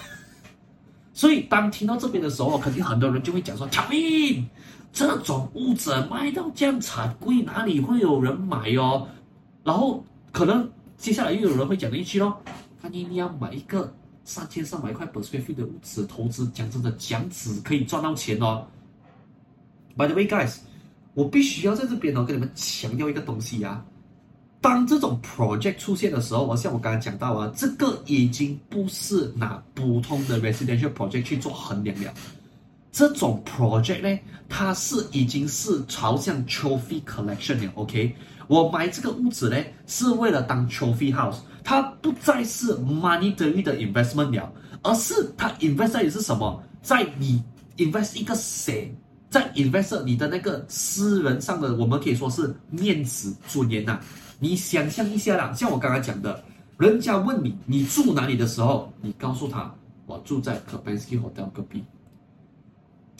所以当听到这边的时候，肯定很多人就会讲说：“Kelvin，这种屋子卖到这样惨贵，哪里会有人买哦？”然后可能接下来又有人会讲一句咯。那你你要买一个三千三百块 per square feet 的屋子投资，讲真的，讲只可以赚到钱哦。By the way, guys，我必须要在这边哦跟你们强调一个东西啊。当这种 project 出现的时候，我像我刚才讲到啊，这个已经不是拿普通的 residential project 去做衡量了。这种 project 呢，它是已经是朝向 trophy collection 了。OK，我买这个屋子呢，是为了当 trophy house。它不再是 monetary 的 investment 了，而是它 invest 在的是什么？在你 invest 一个谁，在 invest 你的那个私人上的，我们可以说是面子尊严呐。你想象一下啦，像我刚刚讲的，人家问你你住哪里的时候，你告诉他我住在 Kempinski Hotel 隔壁。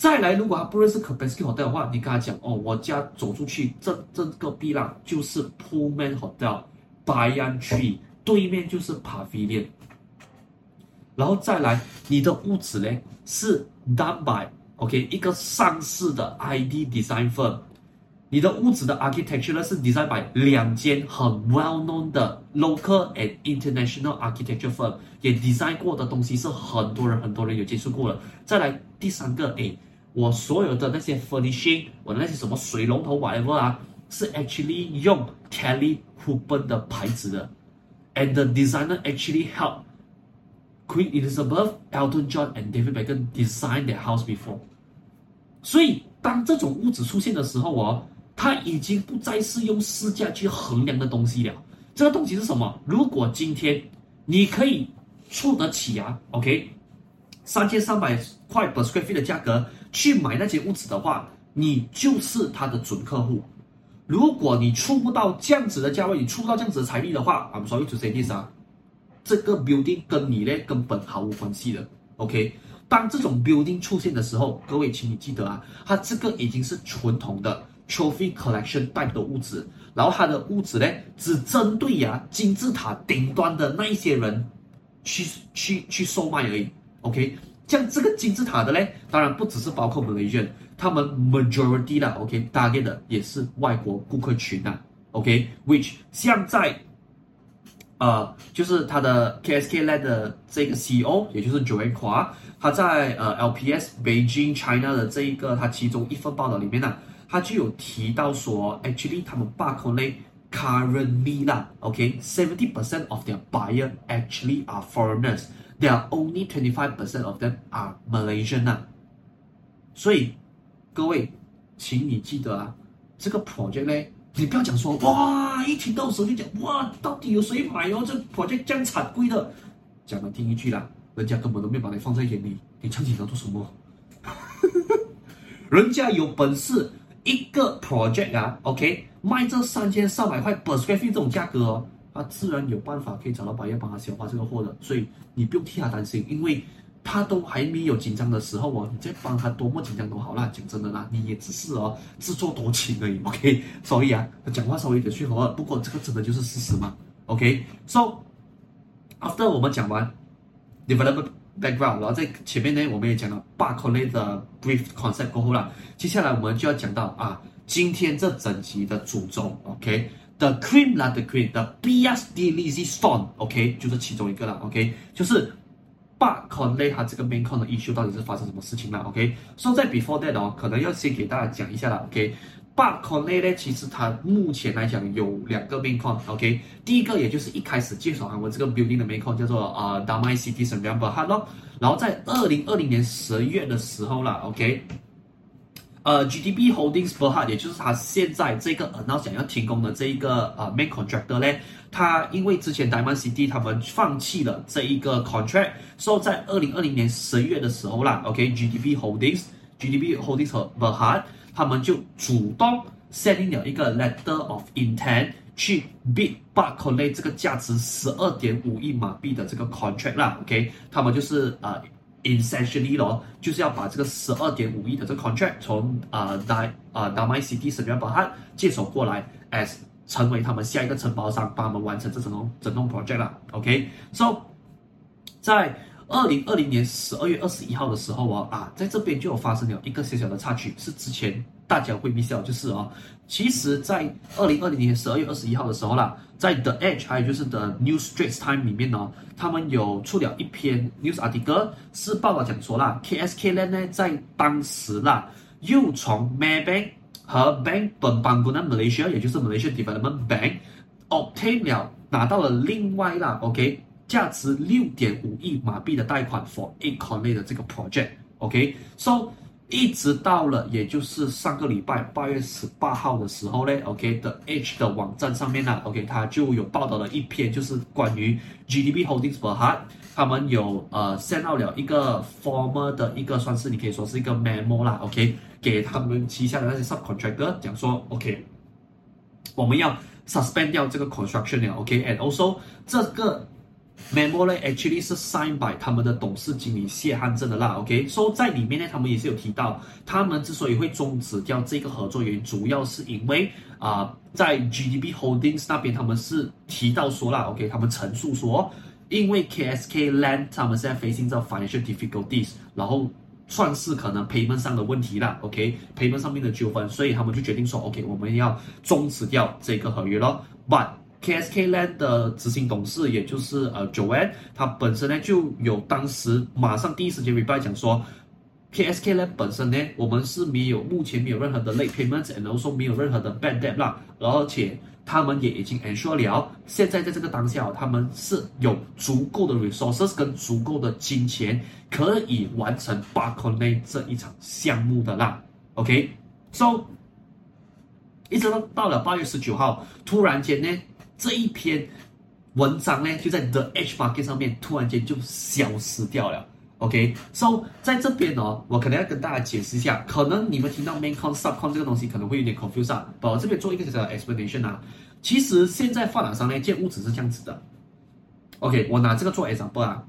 再来，如果他不认识 Kubensky Hotel 的话，你跟他讲哦，我家走出去这这个避浪，就是 Pullman Hotel，Bayan Tree。对面就是 Pavilion，然后再来，你的屋子呢是 done by OK 一个上市的 ID design firm，你的屋子的 architecture 呢是 design by 两间很 well known 的 local and international architecture firm，也 design 过的东西是很多人很多人有接触过了。再来第三个，哎，我所有的那些 furnishing，我的那些什么水龙头 whatever 啊，是 actually 用 Kelly Hooper 的牌子的。And the designer actually helped Queen Elizabeth, Elton John, and David Beckham design their house before。所以，当这种屋子出现的时候哦，它已经不再是用市价去衡量的东西了。这个东西是什么？如果今天你可以出得起啊，OK，三千三百块 per square feet 的价格去买那间屋子的话，你就是他的准客户。如果你出不到这样子的价位，你出不到这样子的财力的话，I'm sorry to say this 啊，这个 building 跟你呢根本毫无关系的。OK，当这种 building 出现的时候，各位请你记得啊，它这个已经是传统的 trophy collection type 的屋子，然后它的屋子呢只针对呀、金字塔顶端的那一些人去去去售卖而已。OK，像这个金字塔的呢，当然不只是包括 Malaysia，。他们 majority 啦，OK，target 的也是外国顾客群呐，OK，which 像在，呃，就是他的 KSK Land 的这个 CEO，也就是 Joanne Kwa，他在呃 LPS Beijing China 的这一个他其中一份报道里面呢，他就有提到说，actually 他们 Park Connelly currently 啦，OK，seventy percent of their buyer actually are foreigners there are only twenty five percent of them are Malaysian 啊。所以各位，请你记得啊，这个 project 呢，你不要讲说哇，一听到时候就讲哇，到底有谁买哦？这 project 这样惨贵的，讲难听一句啦，人家根本都没把你放在眼里，你抢起要做什么？人家有本事一个 project 啊，OK，卖这三千三百块 per square feet 这种价格哦。他自然有办法可以找到 buyer 帮他消化这个货的，所以你不用替他担心，因为。他都还没有紧张的时候哦，你再帮他多么紧张都好啦。讲真的啦，你也只是哦自作多情而已。OK，所以啊，讲话稍微有点随和，不过这个真的就是事实嘛。OK，so、after 我们讲完 development background，然后在前面呢，我们也讲了 b a c k l 类的 brief concept 过后啦，接下来我们就要讲到啊，今天这整集的主轴 the cream la the cream，the biggest lazy stone，OK，就是其中一个了，OK，就是。bug coney 它这个 main con 的 issue 到底是发生什么事情了？OK，so 在 before that 哦，可能要先给大家讲一下了。OK，八 Conley 呢，其实它目前来讲有两个 main con，OK，第一个也就是一开始介绍我这个 building 的 main con 叫做呃 Damai City Sdn Bhd 咯，然后在二零二零年十月的时候啦，OK，呃 GDB Holdings Berhad，也就是他现在这个 announce 想要停工的这一个呃 main contractor 呢，他因为之前 Diamond City 他们放弃了这一个 contract，所以在二零二零年十月的时候啦，OK，GDB Holdings，GDB Holdings 和 Berhad。他们就主动 sending 了一个 letter of intent 去 bid Park Connect 这个价值十二点五亿马币的这个 contract 啦，OK，他们就是呃 essentially 咯，就是要把这个十二点五亿的这个 contract 从呃 Die 呃 Damai City Sdn Bhd 接手过来，as 成为他们下一个承包商，帮他们完成这整栋整栋 project 啦，OK，so 在二零二零年十二月二十一号的时候啊啊，在这边就有发生了一个小小的插曲，是之前大家会比较就是哦，其实，在二零二零年十二月二十一号的时候啦，在 The Edge 还有就是 The New Straits Time 里面呢，他们有出了一篇 news article，是报道讲说啦，KSK l a n 呢在当时啦，又从 Maybank 和 Bank Pembangunan Malaysia，也就是 Malaysia Development Bank obtain 了拿到了另外啦，OK。价值六点五亿马币的贷款 for Eight Collyer 的这个 project，OK，so、一直到了，也就是上个礼拜八月十八号的时候呢，OK，The Edge 的网站上面呢，OK，它就有报道了一篇，就是关于 GDB Holdings Berhad，他们有呃 send out 了一个 former 的一个算是你可以说是一个 memo 啦，OK，给他们旗下的那些 subcontractor 讲说，OK，我们要 suspend 掉这个 construction 了，OK，and also 这个。Memo 呢，actually 是 signed by 他们的董事经理谢汉正的啦，OK，所、so, 以在里面呢，他们也是有提到，他们之所以会终止掉这个合作原因，主要是因为啊、在 GDB Holdings 那边，他们是提到说啦，OK，他们陈述说，因为 KSK Land 他们现在 facing 这 financial difficulties，然后算是可能 payment 上的问题啦，OK，payment、上面的纠纷，所以他们就决定说，OK，我们要终止掉这个合约咯，But KSK Land 的执行董事，也就是呃 Joanne，他本身呢就有当时马上第一时间 reply 讲说，KSK Land 本身呢，我们是没有目前没有任何的 late payments，and also 没有任何的 bad debt 啦，而且他们也已经 ensure 了，现在在这个当下，他们是有足够的 resources 跟足够的金钱可以完成 barcode 这一场项目的啦。OK，so 一直到到了八月十九号，突然间呢。这一篇文章呢，就在 The H Market 上面突然间就消失掉了。OK，so、在这边哦，我可能要跟大家解释一下，可能你们听到 Main Con、Sub Con 这个东西可能会有点 confuse 啊。我这边做一个小小的 explanation 啊。其实现在发展商呢建屋子是这样子的。OK，我拿这个做 example 啊。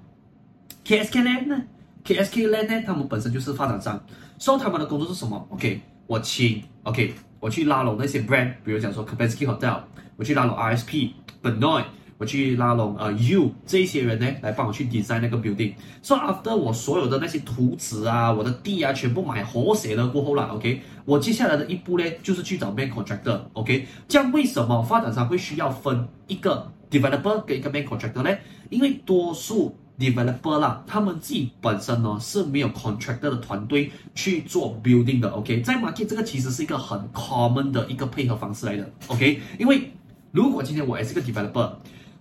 KSK Land 呢 ksklan 呢，他们本身就是发展商，所以他们的工作是什么？OK，我请 OK，我去拉拢那些 brand，比如讲说 Kempinski Hotel。我去拉拢 RSP，Benoit，我去拉拢呃 You 这些人呢，来帮我去 design 那个 building。So after 我所有的那些图纸啊，我的地啊，全部买活血了过后啦，OK，我接下来的一步呢，就是去找 main contractor，OK。这样为什么发展商会需要分一个 developer 跟一个 main contractor 呢？因为多数 developer 啦，他们自己本身呢是没有 contractor 的团队去做 building 的，OK。在 market 这个其实是一个很 common 的一个配合方式来的，OK，因为如果今天我也是个 developer，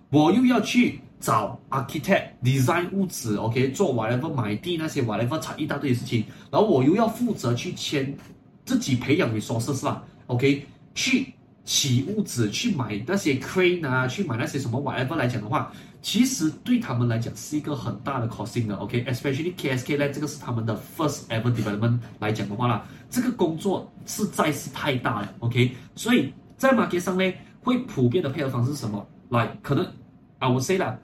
我又要去找 architect design 屋子，OK，做 whatever 买地那些 whatever 差一大堆的事情，然后我又要负责去签自己培养 resources 啦，OK，去起屋子，去买那些 crane 啊，去买那些什么 whatever 来讲的话，其实对他们来讲是一个很大的 costing 的，OK，especially KSK 呢，这个是他们的 first ever development 来讲的话啦，这个工作实在是太大了，OK，所以在 market 上呢。会普遍的配合方式是什么？来，可能啊，我 say 啦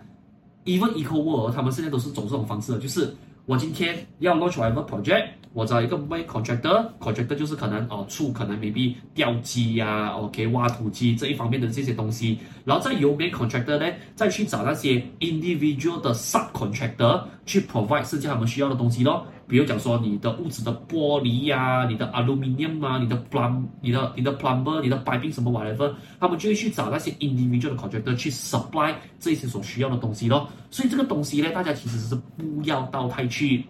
，even EcoWorld 他们现在都是走这种方式的，就是我今天要 launch whatever project，我找一个 main contractor，contractor 就是可能哦出可能 maybe 吊机呀，OK 挖土机这一方面的这些东西，然后再由 main contractor 呢再去找那些 individual 的 subcontractor 去 provide 剩下他们需要的东西咯。比如讲说你的屋子的玻璃呀、啊，你的 aluminium 啊，你的 plum，你的你的 plumber，你的 piping 什么 whatever，他们就会去找那些 individual 的 contractor 去 supply 这些所需要的东西咯。所以这个东西呢，大家其实是不要到太去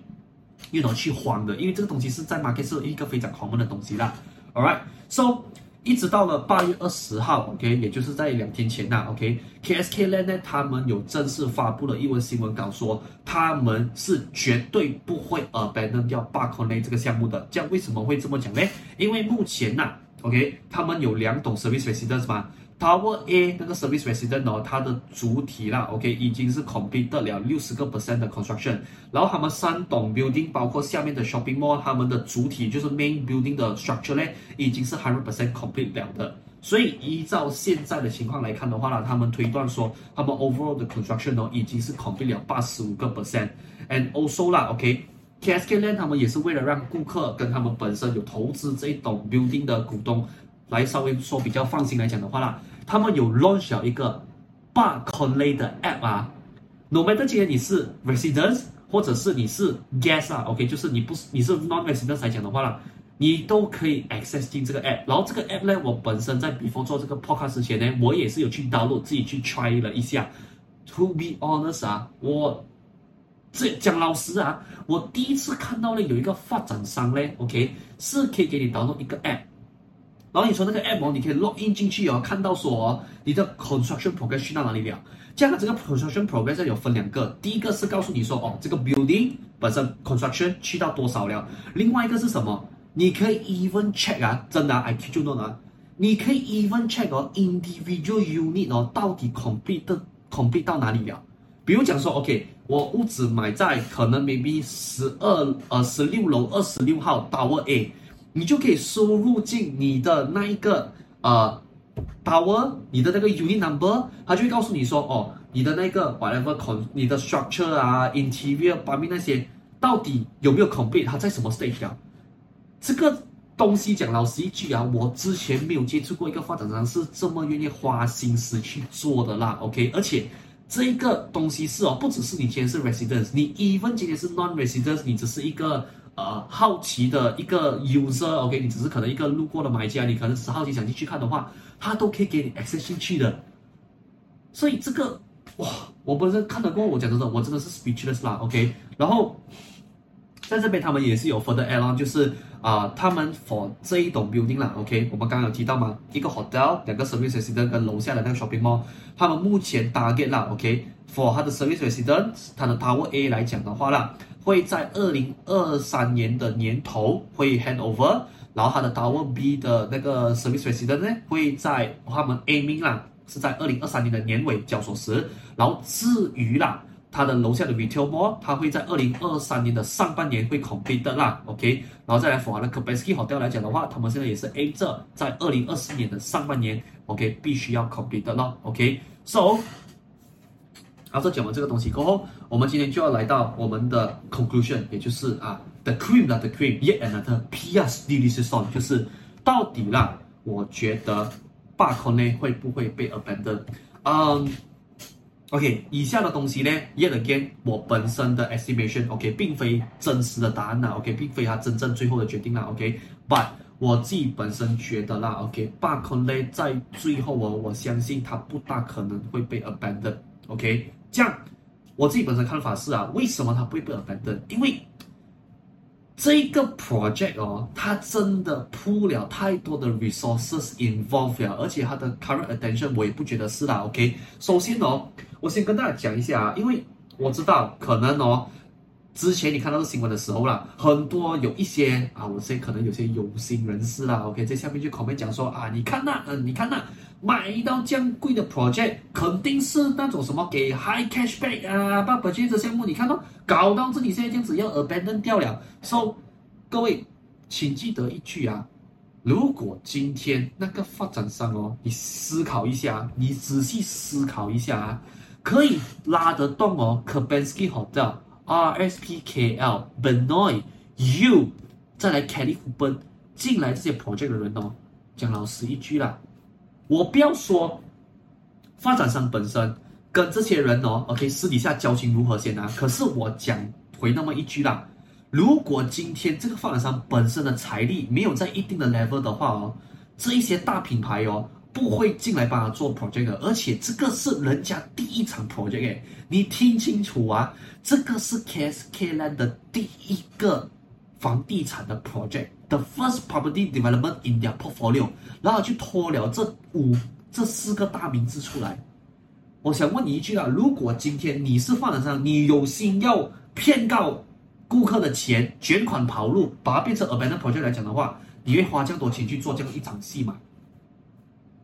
，you know 去慌的，因为这个东西是在 market 是一个非常 common 的东西啦。，All right，so 一直到了八月二十号，OK，也就是在两天前呐，OK，KSK Land 呢，他们有正式发布了一份新闻稿说，他们是绝对不会 abandon 掉 Park Connect 这个项目的。这样为什么会这么讲呢？因为目前呐，OK，他们有两种 service residence 嘛。Tower A 那个 service residence 哦，它的主体啦，OK，已经是 complete 了六十个 percent 的 construction，然后他们三栋 building 包括下面的 shopping mall，他们的主体就是 main building 的 structure 呢，已经是 hundred percent complete 了的。所以依照现在的情况来看的话呢，他们推断说，他们 overall 的 construction 哦，已经是 complete 了八十五个 percent。And also 啦，OK，KSK Land 他们也是为了让顾客跟他们本身有投资这一栋 building 的股东。来稍微说比较放心来讲的话啦，他们有 launch 了一个 Bar Connect 的 app 啊，no matter 今天你是 residents 或者是你是 guest 啊，OK，就是你不是你是 non-residents 来讲的话啦，你都可以 access 进这个 app。然后这个 app 呢，我本身在 before 做这个 podcast 之前呢，我也是有去 download 自己去 try 了一下。To be honest 啊，我这讲老实啊，我第一次看到呢有一个发展商呢，OK，是可以给你 download 一个 app。然后你说那个 app 哦，你可以 log in 进去哦，看到说，你的 construction progress 去到哪里了？这样这个 construction progress 有分两个，第一个是告诉你说哦，这个 building 本身 construction 去到多少了。另外一个是什么？你可以 even check 啊，真的，I kid you not 啊，你可以 even check 哦，individual unit 哦，到底 complete 的 complete 到哪里了？比如讲说，OK，我屋子买在可能 maybe 十二呃十六楼二十六号 Tower A。你就可以输入进你的那一个呃 tower，你的那个 unit number，它就会告诉你说，哦，你的那个 whatever con，你的 structure 啊，interior 方面那些到底有没有 complete，它在什么 stage 啊？这个东西讲老实一句啊，我之前没有接触过一个发展商是这么愿意花心思去做的啦，OK，而且这一个东西是哦，不只是你今天是 residence，你 even 今天是 non-residence，你只是一个。呃，好奇的一个 user，OK，你只是可能一个路过的买家，你可能只是好奇想进去看的话，他都可以给你 access 进去的。所以这个哇，我不是看得过，我讲真的，我真的是 speechless 啦，OK。然后在这边他们也是有 further add on，就是啊、呃，他们 for 这一栋 building 啦，OK，我们刚刚有提到吗？一个 hotel，两个 service residence 跟楼下的那个 shopping mall，他们目前 target 啦，OK，for 他的 service residence，他的 Tower A 来讲的话啦。会在二零二三年的年头会 hand over，然后他的 Tower B 的那个 service resident 呢，会在他们 aiming 啦，是在二零二三年的年尾交锁匙，然后至于啦，它的楼下的 retail mall，它会在二零二三年的上半年会 complete 啦，OK，然后再来符合的 Kempinski Hotel 来讲的话，他们现在也是 aim 着在二零二四年的上半年，OK，必须要 complete 咯，OK，so。然后讲完这个东西过后，我们今天就要来到我们的 conclusion，也就是啊，the cream 啦，the cream，yet another PS delicious song，就是到底啦，我觉得 Park Connect 会不会被 abandon？嗯，OK，以下的东西呢，yet again，我本身的 estimation，OK，并非真实的答案啦，OK，并非他真正最后的决定啦，OK，but 我自己本身觉得啦，OK，Park Connect 在最后哦我相信他不大可能会被 abandon，OK。这样，我自己本身看法是啊，为什么它不会被 abandon？因为这个 project 哦，它真的铺了太多的 resources involved 了，而且它的 current attention 我也不觉得是啦。OK，首先哦，我先跟大家讲一下啊，因为我知道可能哦。之前你看到这新闻的时候啦，很多有一些啊，我现在可能有些有心人士啦，OK，在下面就口面讲说啊，你看那，嗯，你看那，买到这样贵的 project，肯定是那种什么给 high cashback 啊，把 budget 项目，你看到搞到自己现在这样子要 abandon 掉了。So，各位，请记得一句啊，如果今天那个发展商哦，你思考一下，你仔细思考一下啊，可以拉得动哦，Kabinski Hotel。RSPKL Benoi You 再来 Kelly 福奔进来这些 project 的人哦，讲老实一句啦，我不要说发展商本身跟这些人哦，OK 私底下交情如何先啊？可是我讲回那么一句啦，如果今天这个发展商本身的财力没有在一定的 level 的话哦，这一些大品牌哦。不会进来帮他做 project，而且这个是人家第一场 project，你听清楚啊，这个是 KSK Land 的第一个房地产的 project the first property development in their portfolio，然后去拖了这五这四个大名字出来。我想问你一句啊，如果今天你是发展商，你有心要骗告顾客的钱，卷款跑路，把它变成 abandoned project 来讲的话，你会花这样多钱去做这样一场戏吗？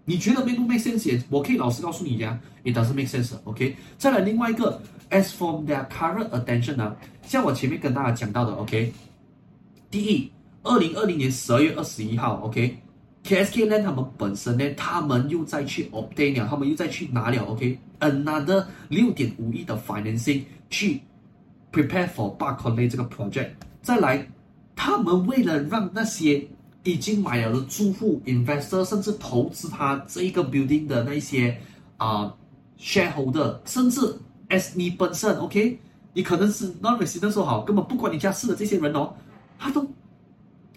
你觉得 make 不 make sense？我可以老实告诉你呀，it doesn't make sense。OK，再来另外一个，as from their current attention 呢，像我前面跟大家讲到的，OK，第一，二零二零年十二月二十一号，OK，KSK Land 他们本身呢，他们又再去 obtain 了，他们又再去拿了，OK，another 六点五亿的 financing 去 prepare for Park Connect 这个 project。再来，他们为了让那些已经买了的住户、investor，甚至投资他这一个 building 的那些啊、shareholder，甚至 as 你本身，OK，你可能是 non-resident 说好，根本不管你家事的这些人哦，他都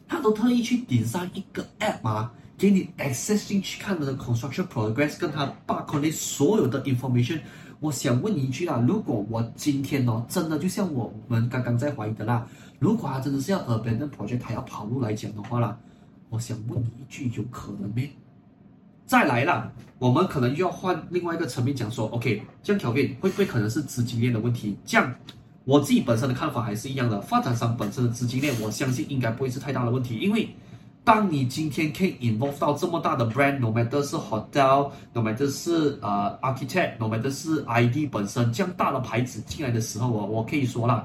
他都特意去点上一个 app 啊，给你 access 进去看他的 construction progress，跟他 Park Connect 所有的 information。我想问一句啦，如果我今天哦，真的就像我们刚刚在怀疑的啦，如果他真的是要 abandon project，他要跑路来讲的话啦。我想问你一句，有可能没？再来了，我们可能又要换另外一个层面讲说，OK，这样条件会不会可能是资金链的问题？这样，我自己本身的看法还是一样的，发展商本身的资金链，我相信应该不会是太大的问题，因为当你今天可以 involve 到这么大的 brand，no matter 是 hotel，no matter 是呃 architect，no matter 是 ID 本身这样大的牌子进来的时候，我我可以说了，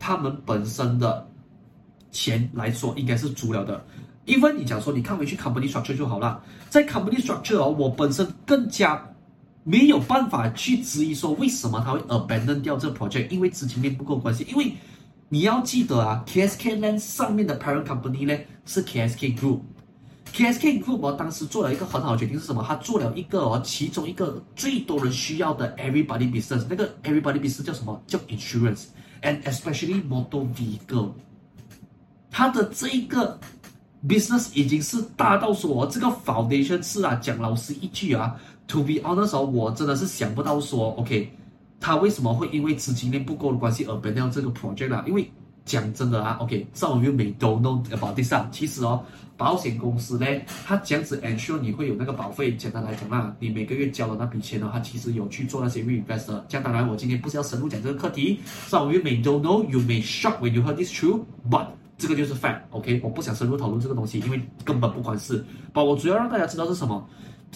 他们本身的钱来说应该是足了的。因为你讲说，你看回去 company structure 就好了，在 company structure 哦，我本身更加没有办法去质疑说为什么他会 abandon 掉这个 project，因为资金链不够关系。因为你要记得啊，KSK Land 上面的 parent company 呢是 KSK Group，KSK Group 哦，当时做了一个很好的决定是什么？他做了一个哦，其中一个最多人需要的 everybody business，那个 everybody business 叫什么？叫 insurance，and especially motor vehicle，他的这一个。Business 已经是大到说这个 foundation 是啊，讲老实一句啊，To be honest，我真的是想不到说，OK，他为什么会因为资金链不够的关系而 abandon 这个 project 啊？因为讲真的啊，OK，赵云美 don't know about this。其实哦，保险公司呢，他这样子 ensure 你会有那个保费。简单来讲啊，你每个月交的那笔钱呢，他其实有去做那些 reinvest 的。这样当然，我今天不是要深入讲这个课题。赵云美 don't know，you may shock when you heard this true，but 这个就是 fact，OK，、我不想深入讨论这个东西，因为根本不关事。把我主要让大家知道是什么，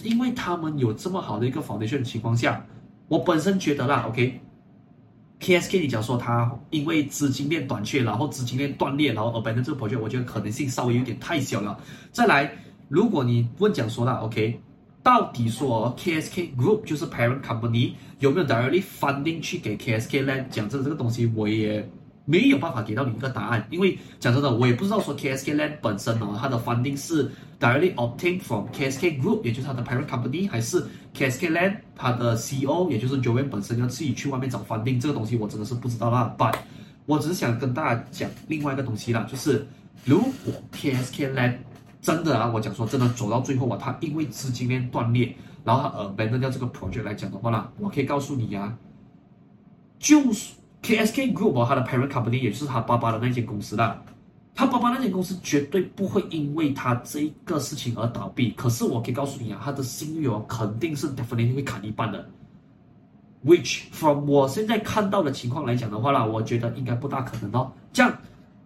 因为他们有这么好的一个房地产的情况下，我本身觉得啦，OK，KSK 你讲说他因为资金链短缺，然后资金链断裂，然后而本身这个 project，我觉得可能性稍微有点太小了。再来，如果你问讲说啦，OK，到底说 KSK Group 就是 parent company 有没有 directly funding 去给 KSK 呢讲这个这个东西，我也。没有办法给到你一个答案，因为讲真的，我也不知道说 KSK Land 本身哦，它的 funding 是 directly obtained from KSK Group，也就是它的 parent company，还是 KSK Land 它的 CEO，也就是 Joanne 本身要自己去外面找 funding，这个东西我真的是不知道啦。But 我只是想跟大家讲另外一个东西啦，就是如果 KSK Land 真的啊，我讲说真的走到最后啊，它因为资金链断裂，然后它呃被扔掉这个 project 来讲的话啦，我可以告诉你呀、啊，就是。KSK Group 哦，他的 parent company 也就是他爸爸的那间公司啦。他爸爸那间公司绝对不会因为他这一个事情而倒闭。可是我可以告诉你啊，他的信誉哦，肯定是 definitely 会砍一半的。Which from 我现在看到的情况来讲的话啦，我觉得应该不大可能哦。这样，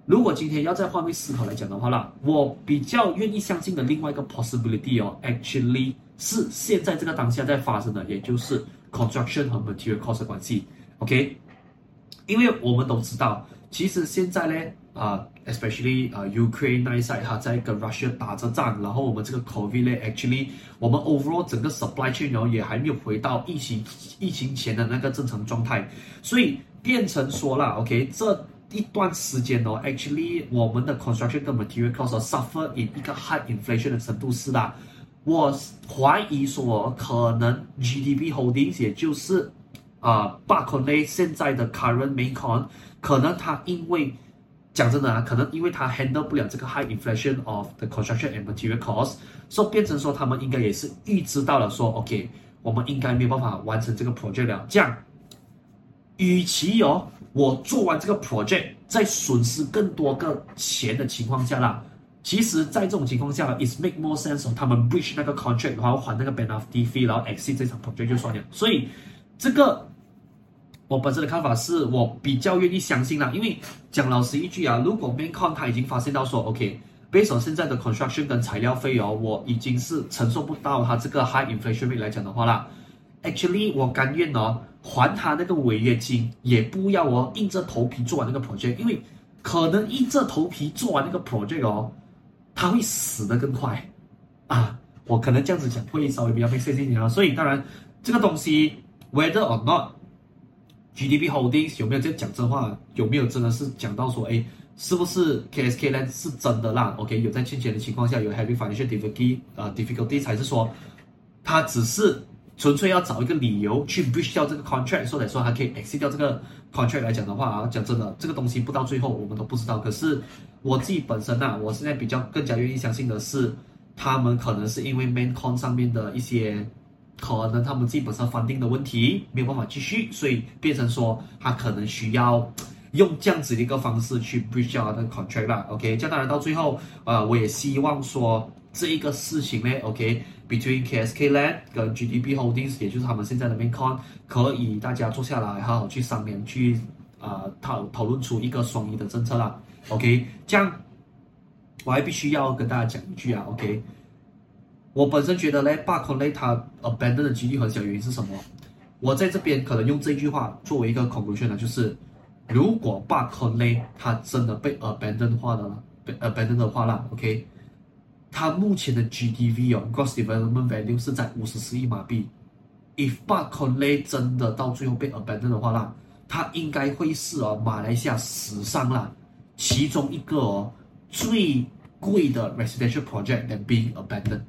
如果今天要再换位思考来讲的话啦，我比较愿意相信的另外一个 possibility 哦，actually 是现在这个当下在发生的，也就是 construction 和 material cost 的关系。OK。因为我们都知道，其实现在呢，啊、，especially 啊、，Ukraine 那一 side 他在跟 Russia 打着仗，然后我们这个 COVID 呢，actually 我们 overall 整个 supply chain 然后也还没有回到疫情疫情前的那个正常状态，所以变成说了，OK，这一段时间哦，actually 我们的 construction 跟 material cost suffer in 一个 high inflation 的程度是啦，我怀疑说可能 GDP holdings 也就是。啊，Park Connect 现在的 current main con 可能他因为讲真的啊，可能因为他 handle 不了这个 high inflation of the construction and material cost，所以变成说他们应该也是预知到了说，OK，我们应该没有办法完成这个 project 了。这样，与其哦，我做完这个 project 再损失更多个钱的情况下啦，其实，在这种情况下，is make more sense 他们 breach 那个 contract，然后还那个 penalty fee，然后 exit 这场 project 就算了。所以，这个我本身的看法是我比较愿意相信啦，因为讲老实一句啊，如果 MainCon 他已经发现到说，OK，based on 现在的 construction 跟材料费哦，我已经是承受不到他这个 high inflation rate 来讲的话啦，actually 我甘愿哦还他那个违约金，也不要我硬着头皮做完那个 project，因为可能硬着头皮做完那个 project 哦。他会死得更快，啊，我可能这样子讲会稍微比较费心一点啊，所以当然这个东西 whether or not GDP Holdings 有没有在讲真话，有没有真的是讲到说，哎，是不是 KSK 呢是真的啦？OK，有在欠钱的情况下有 heavy financial difficulty 啊 difficulties，还是说他只是纯粹要找一个理由去 breach 掉这个 contract，说来说还可以 exit 掉这个 contract 来讲的话啊，讲真的，这个东西不到最后我们都不知道，可是。我自己本身呐、啊，我现在比较更加愿意相信的是，他们可能是因为 MainCon 上面的一些，可能他们自己本身 funding 的问题没有办法继续，所以变成说他可能需要用这样子的一个方式去 breach 掉那个 contract 啦。OK，这样当然到最后，呃，我也希望说这一个事情呢，OK，between、KSK Land 跟 GDP Holdings，也就是他们现在的 MainCon，可以大家坐下来好好去商量，去啊、呃、讨讨论出一个双赢的政策啦。OK，这样我还必须要跟大家讲一句啊，OK，我本身觉得呢，罢昆类它 abandon 的几率很小，原因是什么？我在这边可能用这句话作为一个 conclusion 呢，就是如果罢昆类它真的被 abandon 化的了，被 abandon 的话啦，OK，它目前的 GDV 哦，gross development value 是在五十四亿马币，if 罢昆类真的到最后被 abandon 的话啦，它应该会是哦马来西亚史上啦。其中一个哦最贵的 residential project that being abandoned，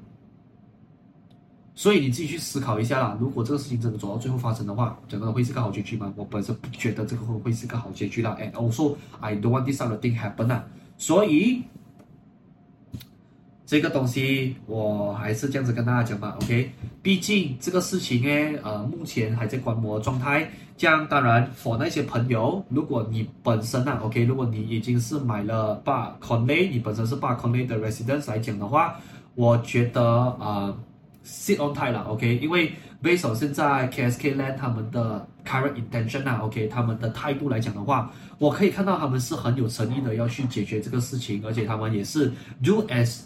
所以你自己去思考一下啦。如果这个事情真的走到最后发生的话，整个会是个好结局吗？我本身不觉得这个会会是个好结局啦。And also I don't want this other thing happen 啊。所以这个东西我还是这样子跟大家讲吧。OK，毕竟这个事情呢，呃，目前还在观摩状态。这样当然，for 那些朋友，如果你本身啊，OK，如果你已经是买了罢昆类，你本身是罢昆类的 residence 来讲的话，我觉得啊、呃、，sit on tight 了，OK，因为 based on 现在 KSK Land 他们的 current intention 啊，OK，他们的态度来讲的话，我可以看到他们是很有诚意的要去解决这个事情，而且他们也是 do as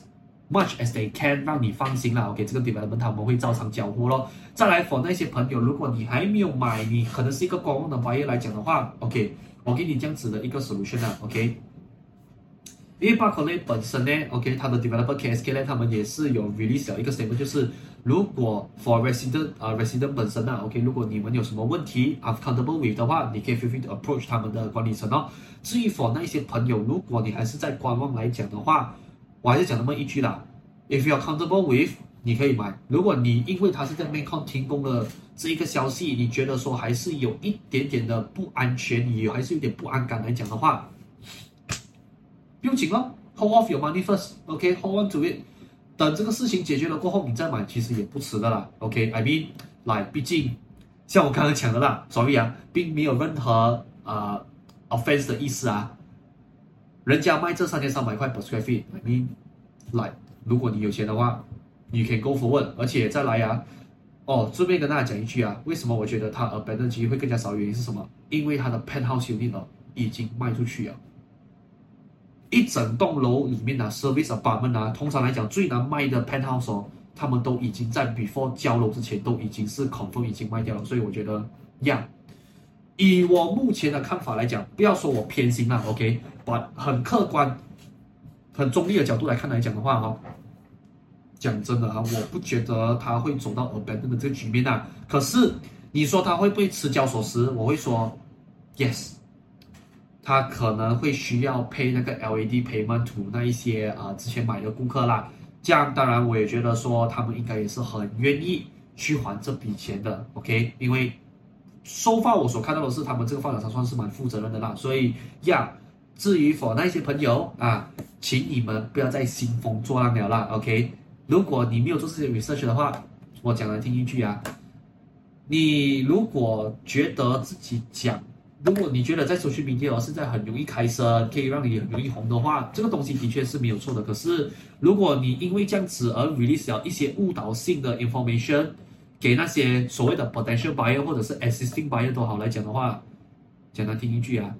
much as they can 让你放心了，OK，这个 development 他们会照常交付咯。再来，for 那些朋友，如果你还没有买，你可能是一个观望的行业来讲的话，OK，我给你这样子的一个 solution 啊，OK。因为罢昆类本身呢，OK，它的 developer KSK 呢，他们也是有 release 了一个 statement，就是如果 for resident 啊、resident 本身啊，OK，如果你们有什么问题 uncomfortable with 的话，你可以 feel free to approach 他们的管理层哦。至于 for 那一些朋友，如果你还是在观望来讲的话，我还是讲那么一句啦，if you're comfortable with，你可以买。如果你因为他是在 MainCon 停工了这一个消息，你觉得说还是有一点点的不安全，你还是有点不安感来讲的话，不用紧咯，hold off your money first，OK，hold on to it，等这个事情解决了过后，你再买其实也不迟的啦，OK，I mean，来，毕竟像我刚刚讲的啦，sorry 啊，并没有任何啊、呃、offense 的意思啊。人家卖这三千三百块 per square feet，I mean，来，如果你有钱的话，you can go forward。而且再来呀、啊，哦，顺便跟大家讲一句啊，为什么我觉得它 abandon 机会更加少的？原因是什么？因为它的 penthouse unit 已经卖出去了。一整栋楼里面的 service apartment 啊，通常来讲最难卖的 penthouse 哦，他们都已经在 before 交楼之前都已经是 confirm 已经卖掉了。所以我觉得，呀，以我目前的看法来讲，不要说我偏心了，OK。把很客观、很中立的角度来看来讲的话，哈，讲真的啊，我不觉得他会走到 abandon 的这个局面啊。可是你说他会不会迟交所时，我会说 yes，他可能会需要配那个 LED payment to 那一些啊、呃、之前买的顾客啦。这样当然我也觉得说他们应该也是很愿意去还这笔钱的，OK？因为 so far 我所看到的是他们这个发展商算是蛮负责任的啦，所以呀。至于 for 那些朋友啊，请你们不要再兴风作浪了啦，OK？如果你没有做这些 research 的话，我讲来听一句啊，你如果觉得自己讲如果你觉得在 social media 现在很容易开声，可以让你很容易红的话，这个东西的确是没有错的。可是，如果你因为这样子而 release 了一些误导性的 information 给那些所谓的 potential buyer 或者是 existing buyer 都好来讲的话，简单听一句啊，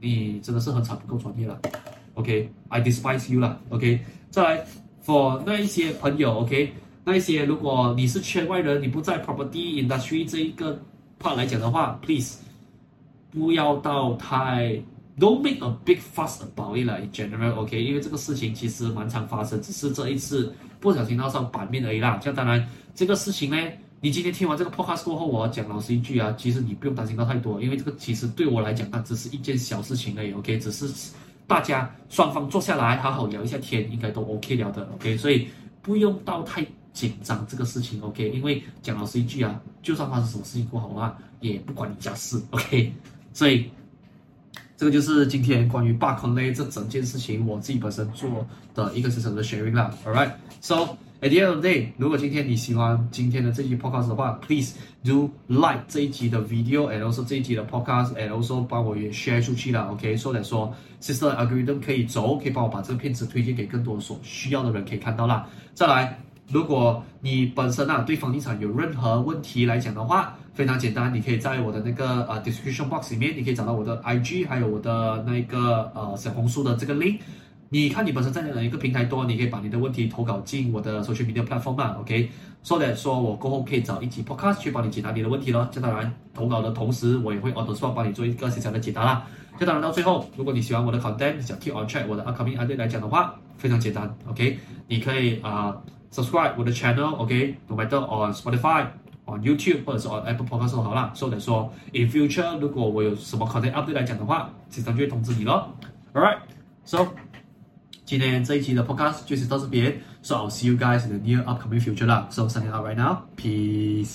你真的是很惨不够专业了。OK，I despise you 了。OK，再来 for 那一些朋友，OK，那一些如果你是圈外人，你不在 property industry 这一个 part 来讲的话，please。不要到太，Don't make a big fuss about it 啦，in general，OK，因为这个事情其实蛮常发生，只是这一次不小心闹上版面而已啦。这当然，这个事情呢，你今天听完这个 podcast 过后，我要讲老实一句啊，其实你不用担心到太多，因为这个其实对我来讲，那只是一件小事情而已，OK，只是大家双方坐下来好好聊一下天，应该都 OK 了的，OK，所以不用到太紧张这个事情，OK，因为讲老实一句啊，就算发生什么事情过后啊，也不关你家事，OK。所以，这个就是今天关于 Park Connect 这整件事情，我自己本身做的一个小小的 sharing 啦。All right, so at the end of the day，如果今天你喜欢今天的这期 podcast 的话，please do like 这一集的 video，and also 这一集的 podcast，and also 帮我也 share 出去了，OK，所以说，Sister Algorithm 可以走，可以帮我把这个片子推荐给更多所需要的人可以看到啦。再来。如果你本身啊对房地产有任何问题来讲的话，非常简单，你可以在我的那个呃 description box 里面，你可以找到我的 IG，还有我的那个呃小红书的这个 link。你看你本身在哪一个平台多，你可以把你的问题投稿进我的 social media platform 嘛，OK？说的说我过后可以找一集 podcast 去帮你解答你的问题咯。这当然投稿的同时，我也会 auto swap 帮你做一个细小的解答啦。这当然到最后，如果你喜欢我的 content，想 keep on track 我的 upcoming update 来讲的话，非常简单，OK？你可以啊。Subscribe 我的 channel，okay，no matter on Spotify，on YouTube 或者是 on Apple Podcast 都好啦。所以说，in future 如果我有什么 content update 来讲的话，经常就会通知你咯。Alright，so 今天这一期的 podcast 就是到这边，so I'll see you guys in the near upcoming future 啦。So signing out right now，peace。